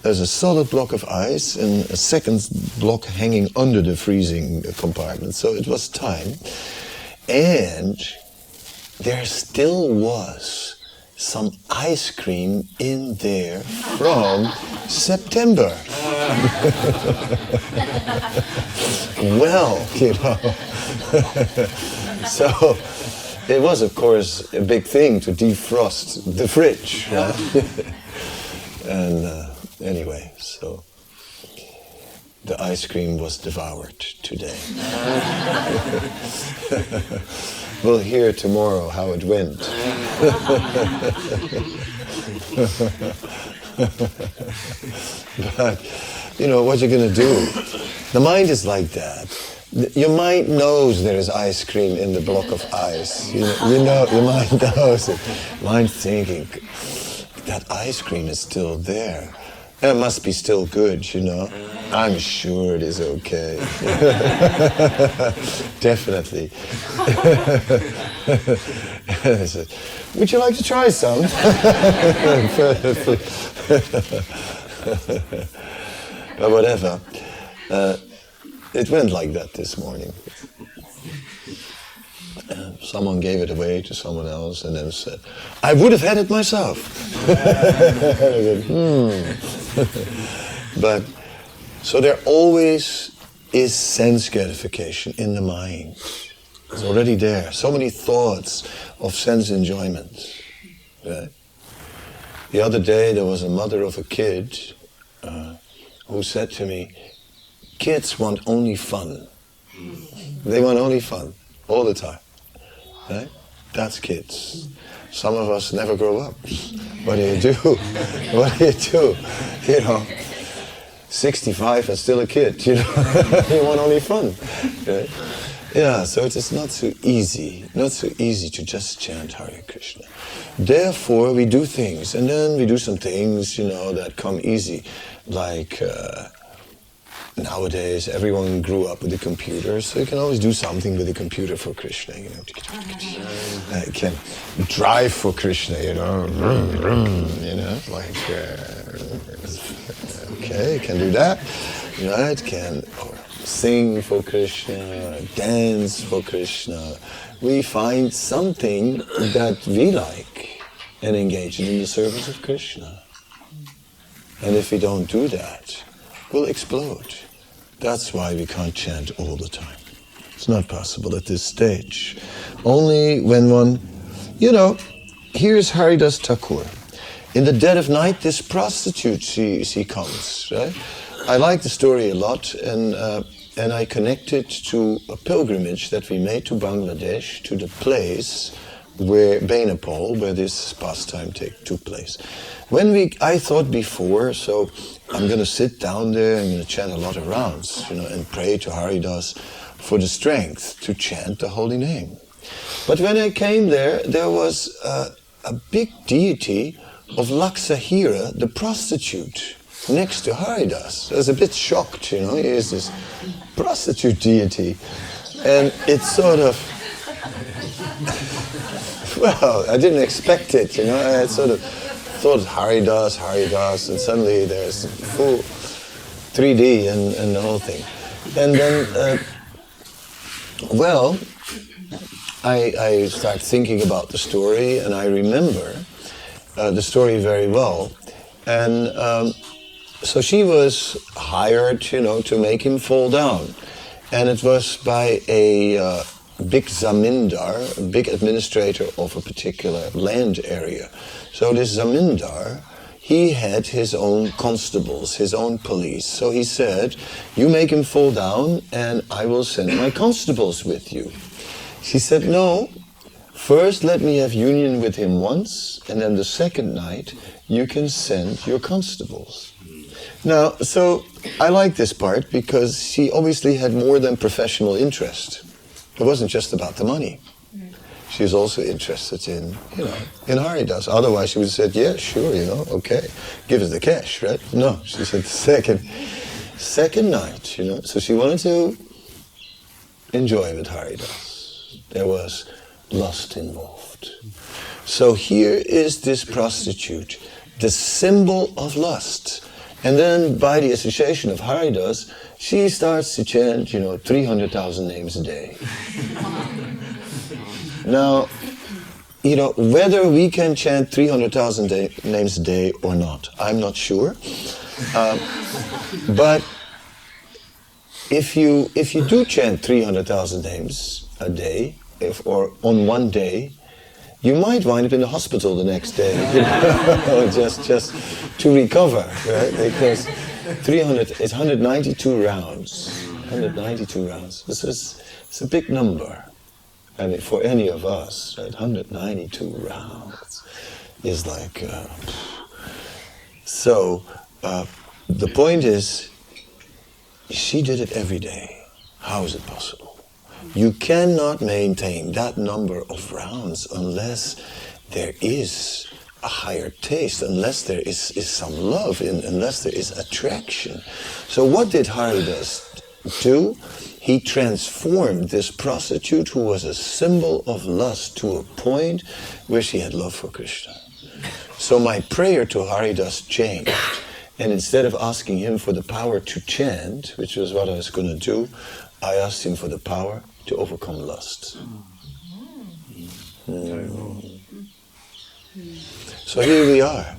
B: There's a solid block of ice and a second block hanging under the freezing compartment. So it was time, and there still was some ice cream in there from September. well, you know. so it was, of course, a big thing to defrost the fridge. And uh, anyway, so the ice cream was devoured today. We'll hear tomorrow how it went. but, you know, what you're going to do? The mind is like that. Your mind knows there is ice cream in the block of ice. You know, you know your mind knows it. Mind thinking, that ice cream is still there. It must be still good, you know. I'm sure it is okay. Definitely. Would you like to try some? but whatever. Uh, it went like that this morning. Uh, someone gave it away to someone else and then said, I would have had it myself. hmm. but so there always is sense gratification in the mind. It's already there. So many thoughts of sense enjoyment. Right? The other day there was a mother of a kid uh, who said to me, kids want only fun. They want only fun all the time. Right? That's kids. Some of us never grow up. What do you do? what do you do? You know, 65 and still a kid, you know? you want only fun. Right? Yeah, so it is not so easy, not so easy to just chant Hare Krishna. Therefore, we do things, and then we do some things, you know, that come easy, like uh, nowadays everyone grew up with a computer, so you can always do something with a computer for Krishna, you know. Uh, you can drive for Krishna, you know, you know, like, uh, okay, can do that, right? Can or sing for Krishna, dance for Krishna. We find something that we like and engage in the service of Krishna. And if we don't do that, we'll explode. That's why we can't chant all the time. It's not possible at this stage. Only when one, you know, here's Haridas Thakur. In the dead of night, this prostitute, she, she comes, right? I like the story a lot, and, uh, and I connect it to a pilgrimage that we made to Bangladesh, to the place where Benapol, where this pastime take, took place. When we, I thought before, so I'm going to sit down there, I'm to chant a lot of rounds, you know, and pray to Haridas for the strength to chant the holy name. But when I came there, there was a, big deity of Laksahira, the prostitute, next to Haridas. I was a bit shocked, you know, he is this prostitute deity. And it's sort of, well, I didn't expect it, you know, I sort of thought Haridas, Harry does, and suddenly there's full 3D and, and the whole thing. And then, uh, well, I, I start thinking about the story, and I remember uh, the story very well. And um, so she was hired, you know, to make him fall down. And it was by a uh, big zamindar, a big administrator of a particular land area. So this zamindar, he had his own constables, his own police. So he said, You make him fall down, and I will send my constables with you. She said, No, first let me have union with him once, and then the second night you can send your constables. Now, so I like this part because she obviously had more than professional interest. It wasn't just about the money. She was also interested in, you know, in Haridas. Otherwise, she would have said, yeah, sure, you know, okay, give us the cash, right? No, she said second, second night, you know. So she wanted to enjoy with Haridas. There was lust involved. So here is this prostitute, the symbol of lust. And then by the association of Haridas, she starts to chant, you know, 300,000 names a day. now, you know, whether we can chant 300,000 day, names a day or not, I'm not sure. Um, but if you, if you do chant 300,000 names a day, if, or on one day, you might wind up in the hospital the next day, you know, just just to recover, right? Because 300, it's 192 rounds, 192 rounds. This is it's a big number, and for any of us, right? 192 rounds is like. Uh, so uh, the point is, she did it every day. How is it possible? You cannot maintain that number of rounds unless there is a higher taste, unless there is, is some love, in, unless there is attraction. So what did Haridas do? He transformed this prostitute who was a symbol of lust to a point where she had love for Krishna. So my prayer to Haridas changed. And instead of asking him for the power to chant, which was what I was going to do, I asked him for the power to overcome lust. Mm. So here we are,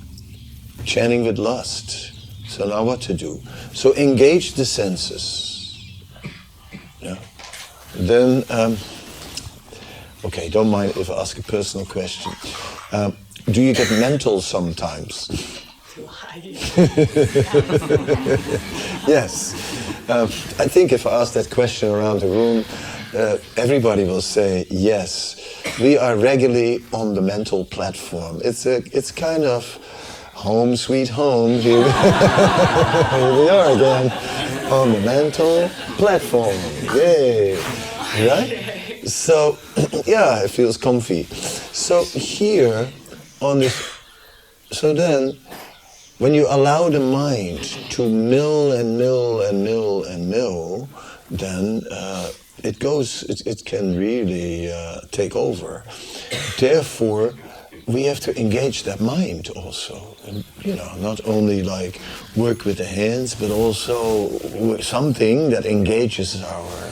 B: chanting with lust. So now what to do? So engage the senses. Yeah. Then, um, okay, don't mind if I ask a personal question. Um, do you get mental sometimes? yes. Um, I think if I ask that question around the room, uh, everybody will say yes. We are regularly on the mental platform. It's a, it's kind of home sweet home. Here, Here we are again on the mental platform. Yay! Right? So, yeah, it feels comfy. So here on this, so then when you allow the mind to mill and mill and mill and mill, then uh, it goes, it, it can really uh, take over. Therefore, we have to engage that mind also. And, you know, not only like work with the hands, but also something that engages our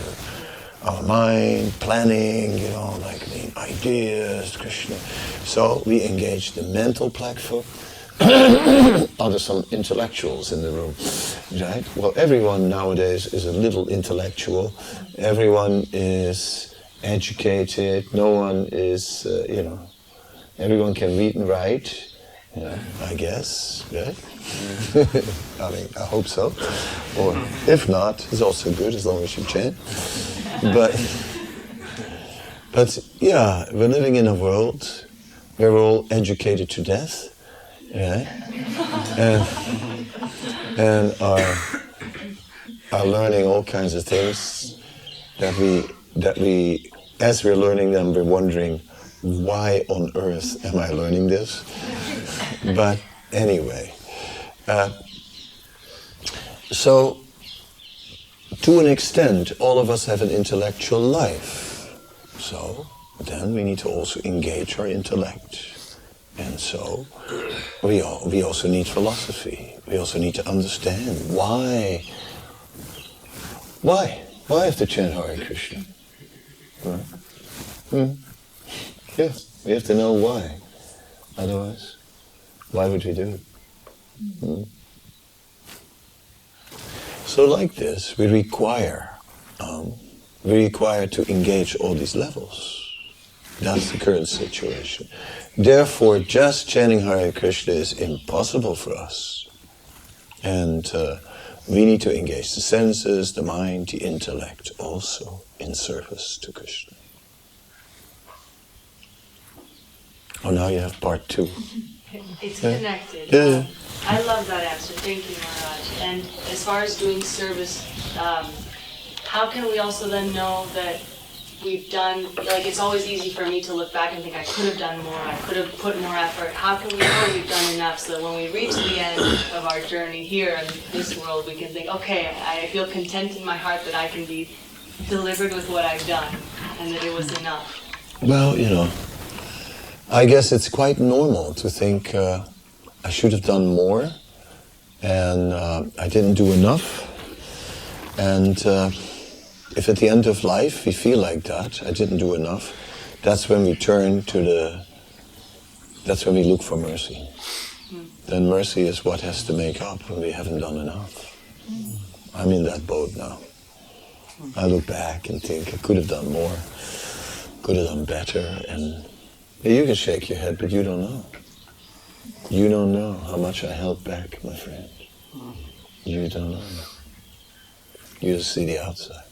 B: our mind, planning, you know, like mean, ideas, Krishna. So we engage the mental platform are there some intellectuals in the room? Right? Well, everyone nowadays is a little intellectual. Everyone is educated. No one is, uh, you know, everyone can read and write. You know, I guess, right? I mean, I hope so. Or if not, it's also good as long as you chant. But, but yeah, we're living in a world where we're all educated to death yeah, and and are are learning all kinds of things that we that we as we're learning them we're wondering why on earth am I learning this? But anyway, uh, so to an extent, all of us have an intellectual life. So then we need to also engage our intellect. And so we, all, we also need philosophy. We also need to understand why. Why? Why have to chant Hare Krishna? Right? Hmm? Yeah, we have to know why. Otherwise, why would we do it? Hmm? So like this, we require, um, we require to engage all these levels. That's the current situation. Therefore, just chanting Hare Krishna is impossible for us. And uh, we need to engage the senses, the mind, the intellect also in service to Krishna. Oh, now you have part two.
F: It's
B: Yeah.
F: connected.
B: Yeah.
F: Um, I love that answer. Thank you, Maharaj. And as far as doing service, um, how can we also then know that we've done, like, it's always easy for me to look back and think I could have done more, I could have put more effort. How can we know we've done enough so that when we reach the end of our journey here in this world, we can think, okay, I feel content in my heart that I can be delivered with what I've done and that it was enough.
B: Well, you know, I guess it's quite normal to think uh, I should have done more and uh, I didn't do enough. And uh, if at the end of life we feel like that, I didn't do enough, that's when we turn to the, that's when we look for mercy. Then mercy is what has to make up when we haven't done enough. I'm in that boat now. I look back and think I could have done more, could have done better, and you can shake your head, but you don't know. You don't know how much I held back, my friend. You don't know. You just see the outside.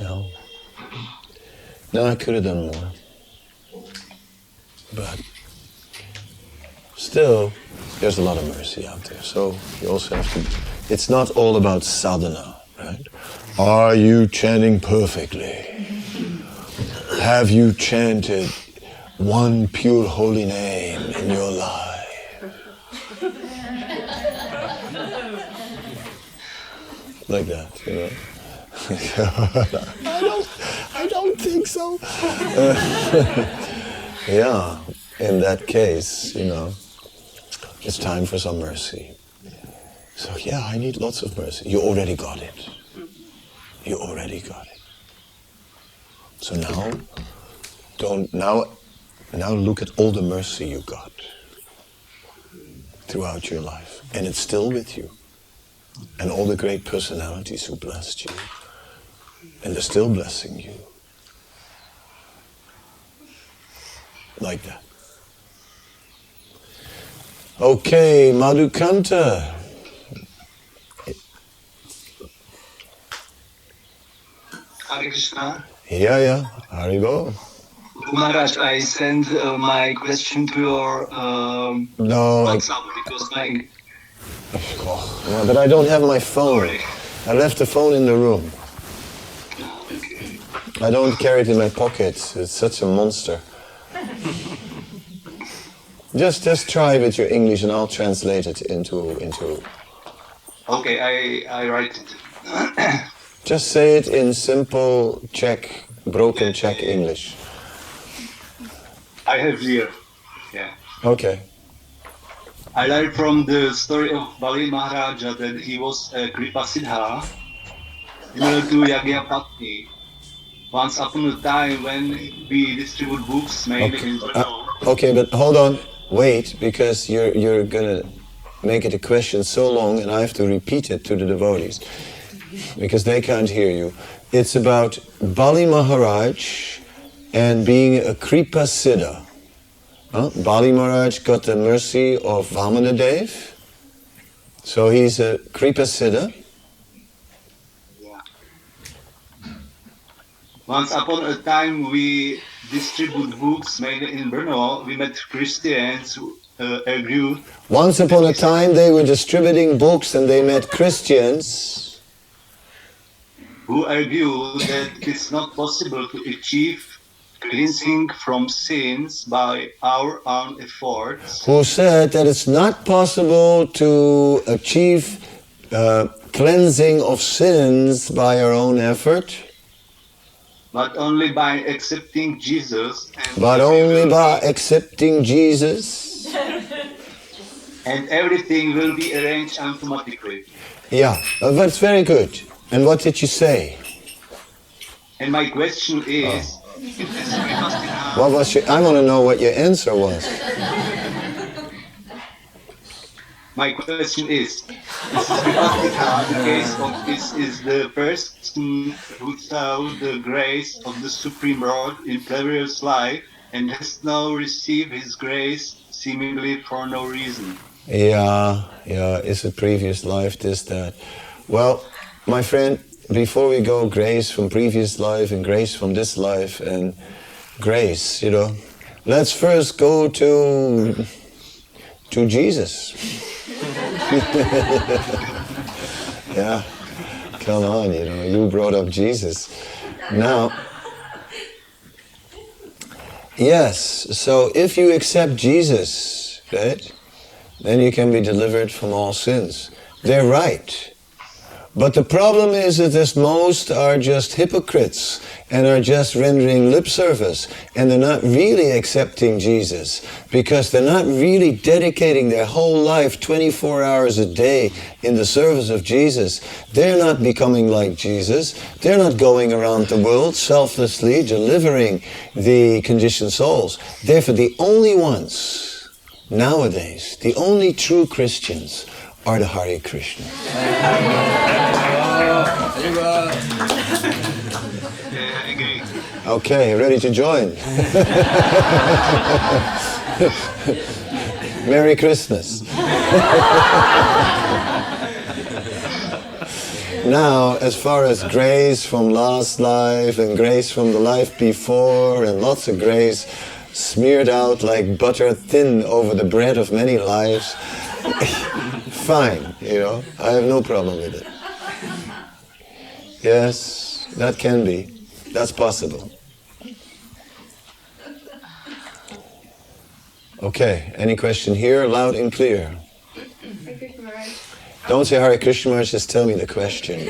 B: No. No, I could have done more. But still, there's a lot of mercy out there. So you also have to, it's not all about sadhana, right? Are you chanting perfectly? Have you chanted one pure holy name in your life? like that, you know? I don't, I don't think so. Uh, yeah, in that case, you know, it's time for some mercy. So yeah, I need lots of mercy. You already got it. You already got it. So now, don't now, now look at all the mercy you got throughout your life, and it's still with you. And all the great personalities who blessed you, and they're still blessing you. Like that. Okay, Madhukanta.
G: Hare Krishna.
B: Yeah, yeah, Haribol.
G: Maharaj, I sent uh, my question to your um,
B: No, I,
G: because my
B: oh, but I don't have my phone.
G: sorry.
B: I left the phone in the room. I don't carry it in my pocket. It's such a monster. Just, just try with your English, and I'll translate it into, into.
G: Okay, I I write it.
B: Just say it in simple Czech, broken Czech English.
G: I have here. Yeah.
B: Okay.
G: I learned from the story of Bali Maharaja that he was a Kripa Siddha, similar to Yagyapatni. Once upon a time, when we distribute books, mainly
B: Okay.
G: in Brno, uh,
B: Okay, but hold on, wait, because you're you're gonna make it a question so long, and I have to repeat it to the devotees because they can't hear you. It's about Bali Maharaj and being a Kripa Siddha. Huh? Bali Maharaj got the mercy of Vamanadev, so he's a Kripa Siddha.
G: Once upon a time, we distribute books mainly in Brno. We met Christians who uh, agreed
B: Once upon a time, they were distributing books and they met Christians.
G: Who argue that it's not possible to achieve cleansing from sins by our own efforts,
B: who said that it's not possible to achieve uh, cleansing of sins by our own effort,
G: but only by accepting Jesus and,
B: but only by accepting Jesus.
G: and everything will be arranged automatically.
B: Yeah, that's very good. And what did you say?
G: And my question is, Vipastina-
B: What was your, I want to know what your answer was.
G: My question is, is the case of this is the who saw the grace of the Supreme Lord in previous life and has now received his grace seemingly for no reason.
B: Yeah, yeah, is a previous life, this, that? Well, my friend, before we go grace from previous life and grace from this life and grace, you know, let's first go to to Jesus. yeah, come on, you know, you brought up Jesus. Now, yes, so if you accept Jesus, right? then you can be delivered from all sins. They're right. But the problem is that most are just hypocrites and are just rendering lip service and they're not really accepting Jesus because they're not really dedicating their whole life 24 hours a day in the service of Jesus. They're not becoming like Jesus. They're not going around the world selflessly delivering the conditioned souls. Therefore, the only ones Nowadays, the only true Christians are the Hare Krishna. Okay, ready to join? Merry Christmas. now, as far as grace from last life and grace from the life before and lots of grace smeared out like butter thin over the bread of many lives, fine, you know, I have no problem with it. Yes, that can be. That's possible. Okay, any question here? Loud and clear. Don't say Hare Krishna Maharaj, just tell me the question.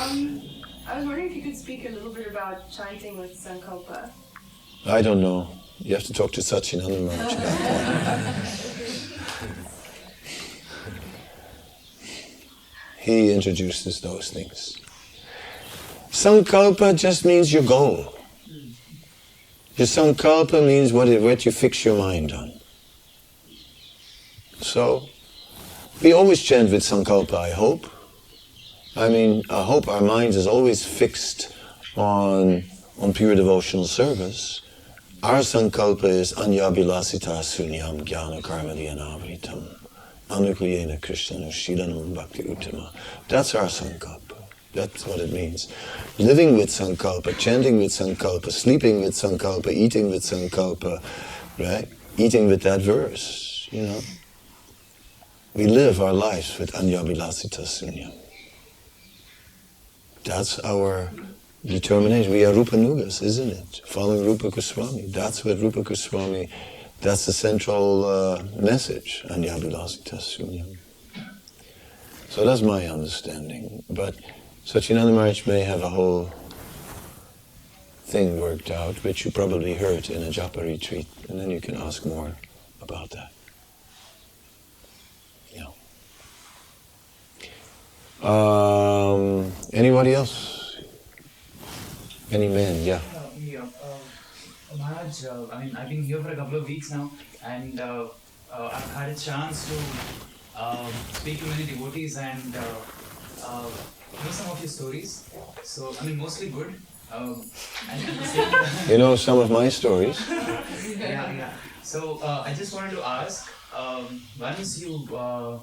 H: Um, I was wondering if you could speak a little bit about chanting with Sankalpa.
B: I don't know. You have to talk to Sachinanda Maharaj about that. He introduces those things. Sankalpa just means your goal. Your sankalpa means what, it, what you fix your mind on. So, we always chant with sankalpa, I hope. I mean, I hope our mind is always fixed on, on pure devotional service. Our sankalpa is anyabhilasita sunyam jnana karma anukulyena krishna shilanam bhakti uttama. That's our sankalpa. That's what it means. Living with sankalpa, chanting with sankalpa, sleeping with sankalpa, eating with sankalpa, right? Eating with that verse, you know. We live our lives with anyabhilasita sunyam. That's our determination. We are Rupanugas, isn't it? Following Rupa Goswami. That's what Rupa Goswami, that's the central uh, message, Anyabhilasita Sunyam. So that's my understanding. But Sachinanda Maharaj may have a whole thing worked out, which you probably heard in a japa retreat, and then you can ask more about that. Yeah. Um, anybody else? Any men? Yeah.
I: Maharaj. Uh, I mean, I've been here for a couple of weeks now, and uh, uh, I've had a chance to uh, speak to many devotees and uh, uh, know some of your stories. So, I mean, mostly good. Um, and at the same time,
B: You know some of my stories.
I: yeah, yeah. So uh, I just wanted to ask, um, once you uh,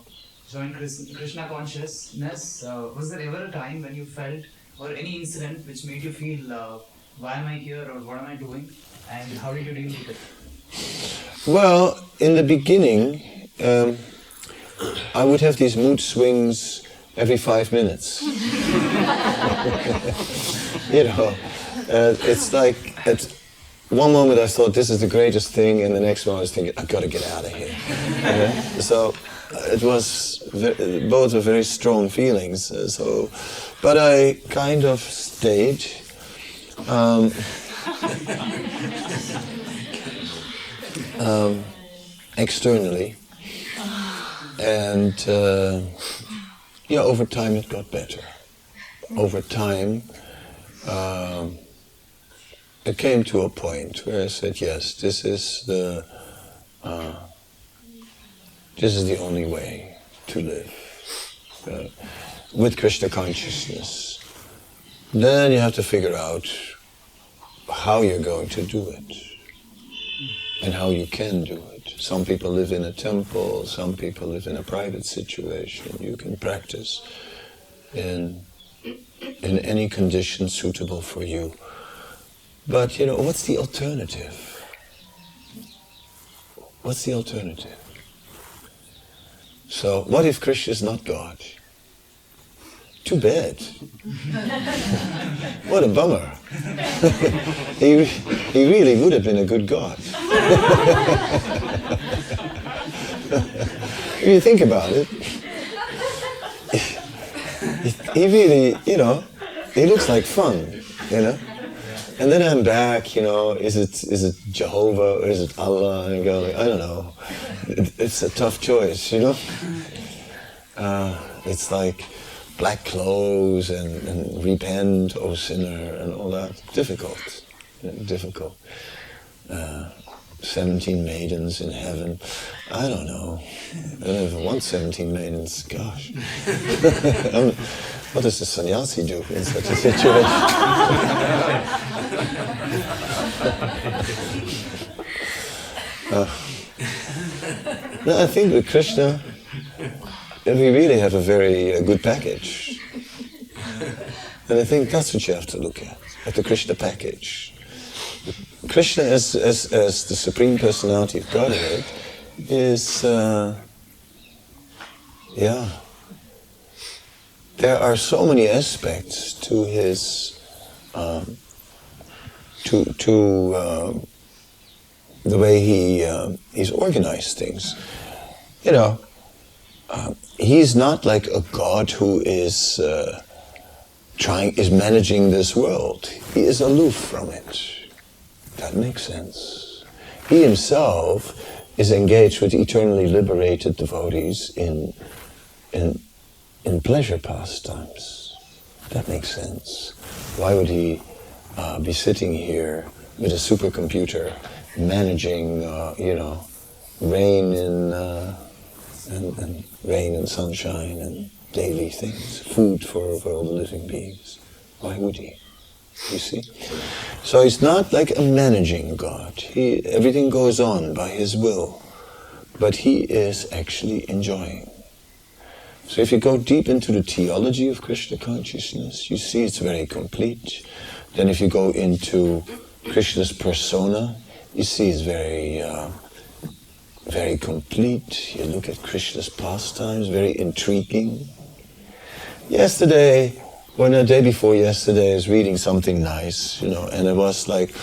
I: joined Krishna consciousness, uh, was there ever a time when you felt, or any incident which made you feel, uh, why am I here, or what am I doing, and how did you deal with it?
B: Well, in the beginning, um, I would have these mood swings every five minutes. you know, uh, it's like at one moment I thought this is the greatest thing, and the next moment I was thinking I've got to get out of here. So uh, it was ve- both were very strong feelings. uh, So, but I kind of stayed. Um, um, externally, and uh, yeah, over time it got better. Over time, um, it came to a point where I said, "Yes, this is the uh, this is the only way to live uh, with Krishna consciousness." Then you have to figure out how you're going to do it and how you can do it. Some people live in a temple, some people live in a private situation. You can practice in, in any condition suitable for you. But, you know, what's the alternative? What's the alternative? So, what if Krishna is not God? Too bad. what a bummer. he, he really would have been a good God. if you think about it, he really, you know, he looks like fun, you know. And then I'm back, you know, is it is it Jehovah or is it Allah? And I go, I don't know. It, it's a tough choice, you know. Uh, it's like black clothes and, and repent, O sinner, and all that. Difficult, difficult. Uh, 17 maidens in heaven. I don't know. I don't even want 17 maidens. Gosh. Um, what does the sannyasi do in such a situation? Uh, no, I think with Krishna, we really have a very uh, good package. And I think that's what you have to look at, at the Krishna package. Krishna as, as, as the Supreme Personality of Godhead is, uh, yeah, there are so many aspects to his, um, to, to uh, the way he, uh, he's organized things. You know, uh, he's not like a God who is uh, trying, is managing this world. He is aloof from it. That makes sense. He himself is engaged with eternally liberated devotees in, in, in pleasure pastimes. That makes sense. Why would he uh, be sitting here with a supercomputer managing, uh, you know, rain in? uh, and, and rain and sunshine and daily things, food for, for all the living beings? Why would he? You see? So he's not like a managing God. He, everything goes on by his will. But he is actually enjoying. So if you go deep into the theology of Krishna consciousness, you see it's very complete. Then if you go into Krishna's persona, you see it's very, uh, very complete. You look at Krishna's pastimes, very intriguing. Yesterday, when the day before yesterday, I was reading something nice, you know, and it was like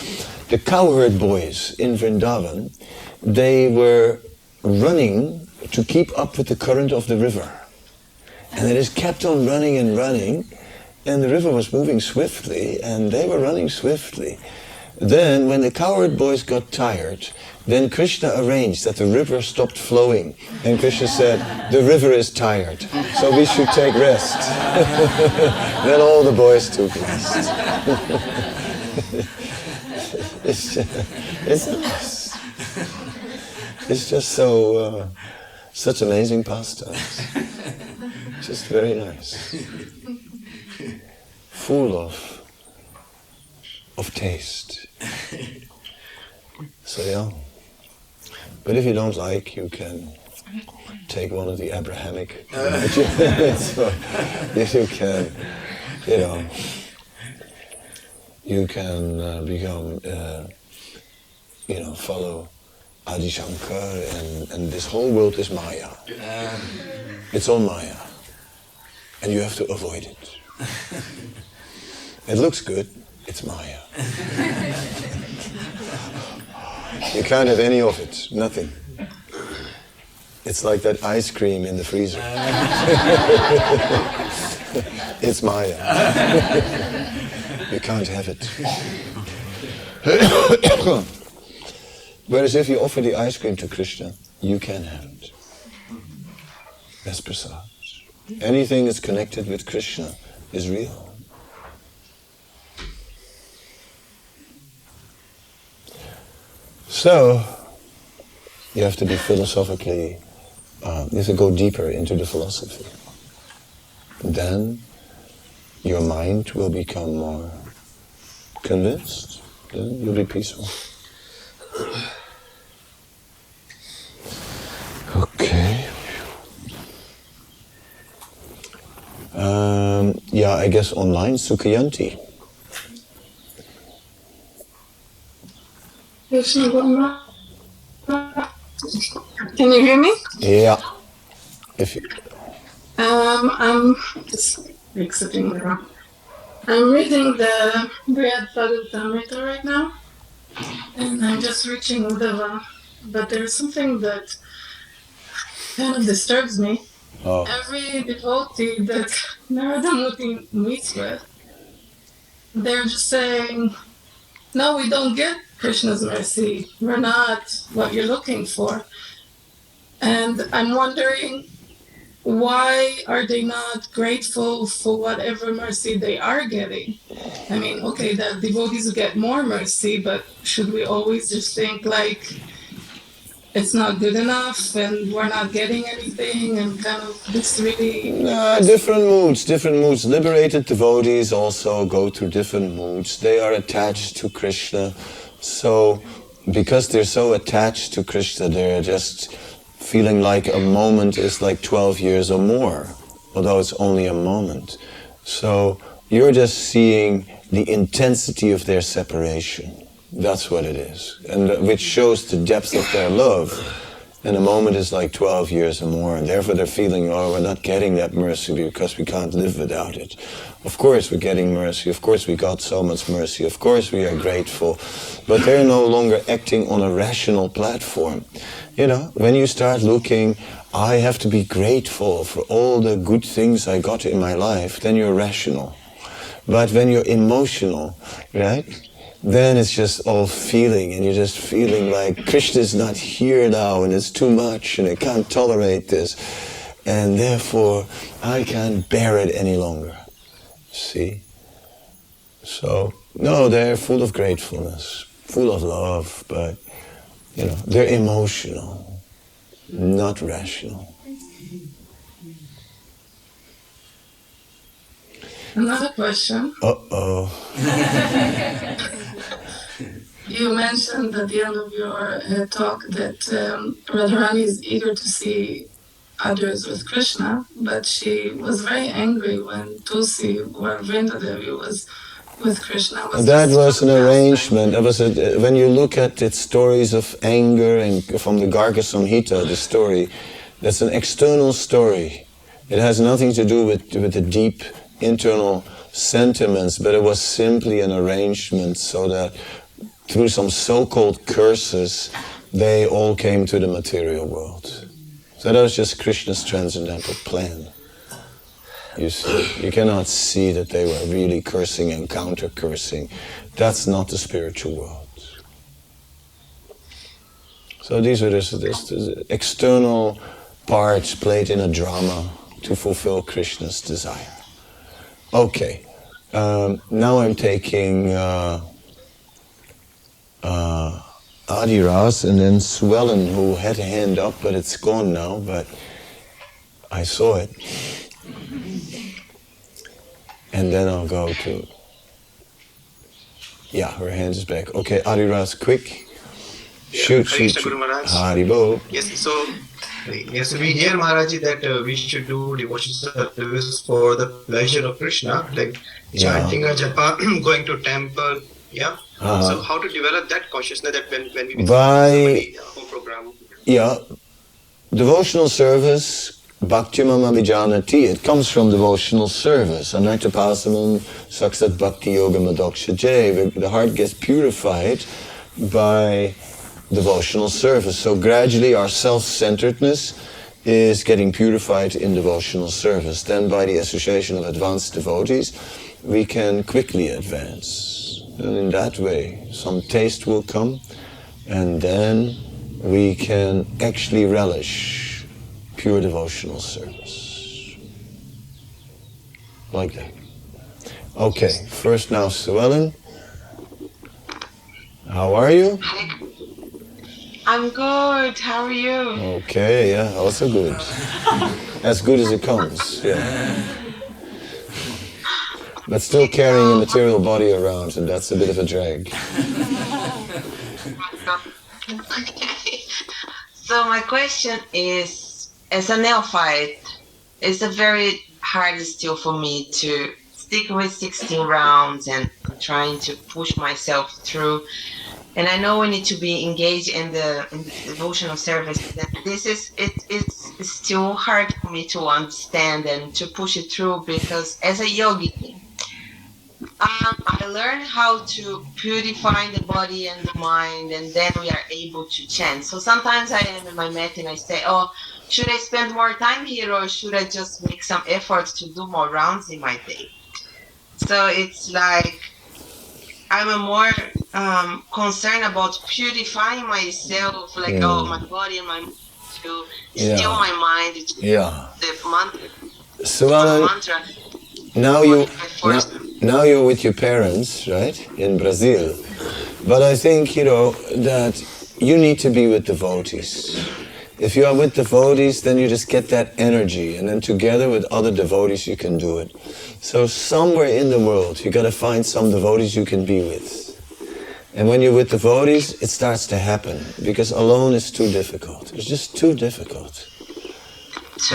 B: the cowherd boys in Vrindavan, they were running to keep up with the current of the river. And they just kept on running and running, and the river was moving swiftly, and they were running swiftly. Then, when the cowherd boys got tired, then Krishna arranged that the river stopped flowing. And Krishna said, The river is tired, so we should take rest. then all the boys took rest. it's, it's nice. It's just so, uh, such amazing pastimes. Just very nice. Full of, of taste. So yeah. But if you don't like, you can take one of the Abrahamic. so, if you can, you know, you can uh, become, uh, you know, follow Adi Shankar, and, and this whole world is Maya. It's all Maya. And you have to avoid it. It looks good, it's Maya. You can't have any of it, nothing. It's like that ice cream in the freezer. it's Maya. you can't have it. Whereas if you offer the ice cream to Krishna, you can have it. That's prasad. Anything that's connected with Krishna is real. So, you have to be philosophically, uh, you have to go deeper into the philosophy. Then your mind will become more convinced. Then you'll be peaceful. Okay. Um, yeah, I guess online, Sukhayanti.
J: Can you hear me?
B: Yeah. If you,
J: Um, I'm just exiting the room. I'm reading the Bhagavatamrita right now, and I'm just reaching Uddhava, but there's something that kind of disturbs me.
B: oh,
J: Every devotee that Narada Muni meets with, they're just saying, No, we don't get Krishna's mercy. We're not what you're looking for. And I'm wondering, why are they not grateful for whatever mercy they are getting? I mean, okay, the devotees get more mercy, but should we always just think like it's not good enough and we're not getting anything and kind of this really
B: Uh, different moods, different moods. Liberated devotees also go through different moods. They are attached to Krishna. So, because they're so attached to Krishna, they're just feeling like a moment is like 12 years or more, although it's only a moment. So, you're just seeing the intensity of their separation. That's what it is. And uh, which shows the depth of their love. And a moment is like 12 years or more, and therefore they're feeling, oh, we're not getting that mercy because we can't live without it. Of course we're getting mercy, of course we got so much mercy, of course we are grateful, but they're no longer acting on a rational platform. You know, when you start looking, I have to be grateful for all the good things I got in my life, then you're rational. But when you're emotional, right? Then it's just all feeling, and you're just feeling like Krishna's not here now, and it's too much, and I can't tolerate this, and therefore I can't bear it any longer. See? So, no, they're full of gratefulness, full of love, but, you know, they're emotional, not rational.
J: Another question.
B: Uh oh.
J: You mentioned at the end of your uh, talk that um, Radharani is eager to see others with Krishna, but she was very angry when Tulsi or Vrindadevi was with Krishna. Was
B: That was an
J: from the outside.
B: arrangement. That was a, when you look at its stories of anger and from the Garga Samhita, the story, that's an external story. It has nothing to do with, with the deep internal sentiments, but it was simply an arrangement so that through some so-called curses, they all came to the material world. So that was just Krishna's transcendental plan. You see, you cannot see that they were really cursing and counter cursing. That's not the spiritual world. So these were just, just, just external parts played in a drama to fulfill Krishna's desire. Okay, um, now I'm taking uh, uh, Adi Ras and then Sue Ellen, who had a hand up, but it's gone now, but I saw it. And then I'll go to. Yeah, her hand is back. Okay, Adi Ras, quick. Shoot,
K: Hare
B: shoot, shoot. Haribol.
K: Yes, so yes, we hear Maharaji that uh, we should do devotional service for the pleasure of Krishna, like
B: Yeah.
K: chanting a japa, going to temple. Yeah.
B: Uh-huh.
K: So how to develop that consciousness that when when we
B: By-
K: somebody, uh, program.
B: Yeah, devotional service, Bhakti mama Mamabhijanati, it comes from devotional service. Anaktapasamam Saksat Bhakti Yoga Madoksha Jay. The heart gets purified by devotional service. So gradually our self-centeredness is getting purified in devotional service. Then by the association of advanced devotees, we can quickly advance. And in that way, some taste will come, and then we can actually relish pure devotional service. Like that. Okay, first now Sue Ellen. How are you?
L: I'm good. How are you?
B: Okay, yeah, also good. As good as it comes, yeah. But still carrying a material body around, and that's a bit of a drag. okay.
L: So my question is, as a neophyte, it's a very hard still for me to stick with 16 rounds and trying to push myself through. And I know we need to be engaged in the, in the devotional service. This is it, it's, it's still hard for me to understand and to push it through because as a yogi, um, I learned how to purify the body and the mind, and then we are able to chant. So sometimes I am in my mat and I say, "Oh, should I spend more time here, or should I just make some effort to do more rounds in my day?" So it's like I'm a more um, concerned about purifying myself, like
B: Mm.
L: oh, my body and my to
B: Yeah.
L: still my mind. To
B: Yeah.
L: The mantra.
B: So Ellen,
L: mantra.
B: Now you now, now you're with your parents, right, in Brazil. But I think you know that you need to be with devotees. If you are with devotees, then you just get that energy, and then together with other devotees, you can do it. So somewhere in the world, you got to find some devotees you can be with. And when you're with devotees, it starts to happen because alone is too difficult. It's just too difficult.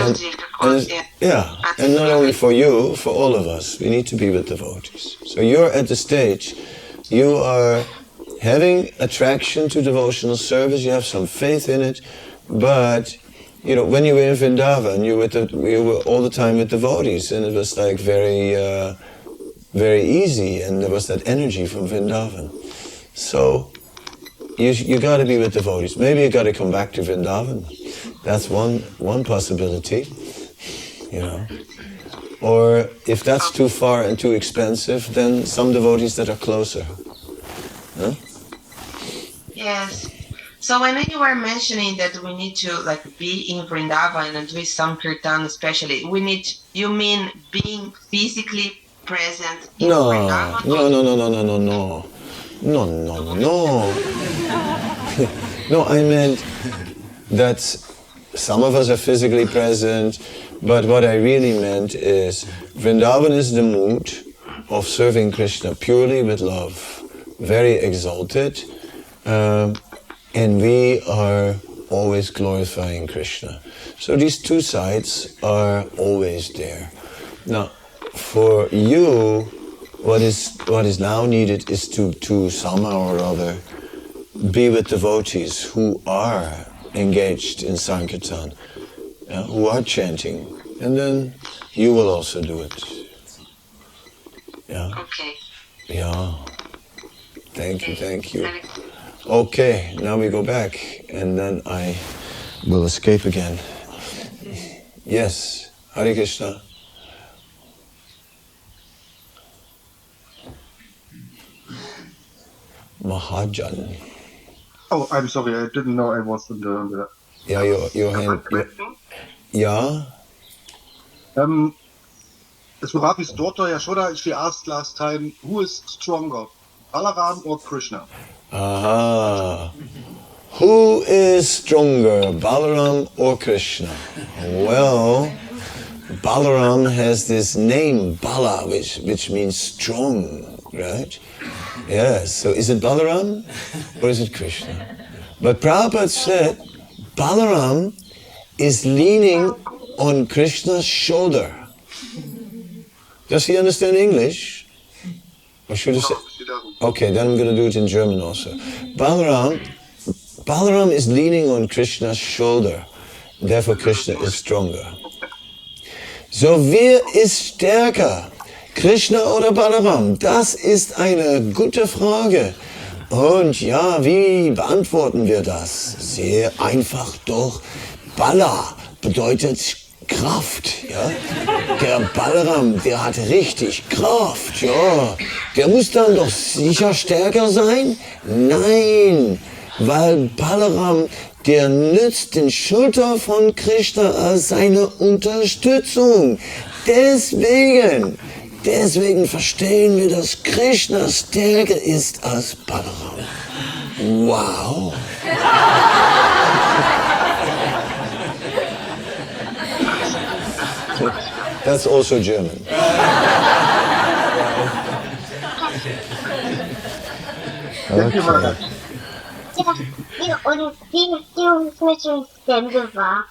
B: And- and it's- yeah, and not only for you, for all of us, we need to be with devotees. So you're at the stage, you are having attraction to devotional service, you have some faith in it, but you know, when you were in Vrindavan, you were, the, you were all the time with devotees, and it was like very, uh, very easy, and there was that energy from Vrindavan. So you, you got to be with devotees. Maybe you got to come back to Vrindavan. That's one one possibility, you know. Or if that's too far and too expensive, then some devotees that are closer. Huh?
L: Yes. So when you were mentioning that we need to like be in Vrindavan and do some kirtan, especially, we need. You mean being physically present in
B: No,
L: Vrindavan?
B: no, no, no, no, no, no, no, no, no, no. no, I meant that some of us are physically present, but what I really meant is Vrindavan is the mood of serving Krishna purely with love, very exalted, um, and we are always glorifying Krishna. So these two sides are always there. Now, for you, what is what is now needed is to to somehow or other be with devotees who are engaged in Sankirtan, uh, who are chanting, and then you will also do it. Yeah.
L: Okay.
B: Yeah. Thank you, thank you. Okay, now we go back, and then I will escape again. Yes, Hare Krishna. Mahajan.
M: Oh, I'm sorry. I didn't know I was in the. In the
B: Yeah, your, your hand. Yeah?
M: um, Surabi's daughter Yashoda, she asked last time, who is stronger, Balaram or Krishna?
B: Aha. Who is stronger, Balaram or Krishna? Well, Balaram has this name, Bala, which, which means strong, right? Yes, so is it Balaram or is it Krishna? But Prabhupada said Balaram is leaning on Krishna's shoulder. Does he understand English? Or should I say? Okay, then I'm going to do it in German also. Balaram, Balaram is leaning on Krishna's shoulder. Therefore, Krishna is stronger. So, wer ist stärker? Krishna oder Balaram? Das ist eine gute Frage. Und ja, wie beantworten wir das? Sehr einfach doch. Bala bedeutet Kraft, ja. Der Balaram, der hat richtig Kraft, ja. Der muss dann doch sicher stärker sein? Nein, weil Balaram, der nützt den Schulter von Krishna als seine Unterstützung. Deswegen, deswegen verstehen wir, dass Krishna stärker ist als Balaram. Wow. That's also German.
N: Ja, und war.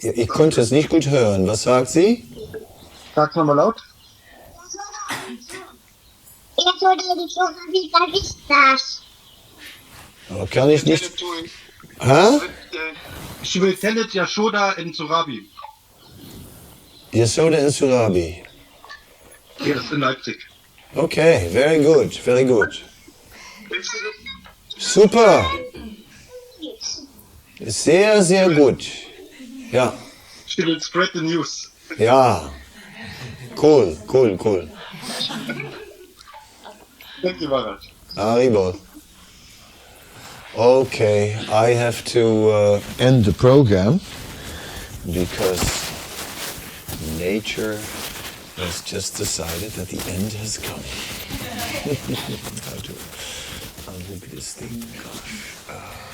B: Ich konnte es nicht gut hören. Was sagt sie?
M: Sag's nochmal laut.
N: So die Führer, wie ich das?
B: Aber kann ich nicht. Hä?
M: She will tell it Yashoda in Surabi.
B: Yasoda and Surabi.
M: Yes, in Leipzig.
B: Okay, very good, very good. Super. Sehr, sehr gut. Ja,
M: She will spread the news.
B: ja. Cool, cool, cool.
M: Thank you, Maharaj.
B: Haribol. Okay, I have to uh, end the program because nature has just decided that the end has come. How to unhook this thing? Gosh. Uh,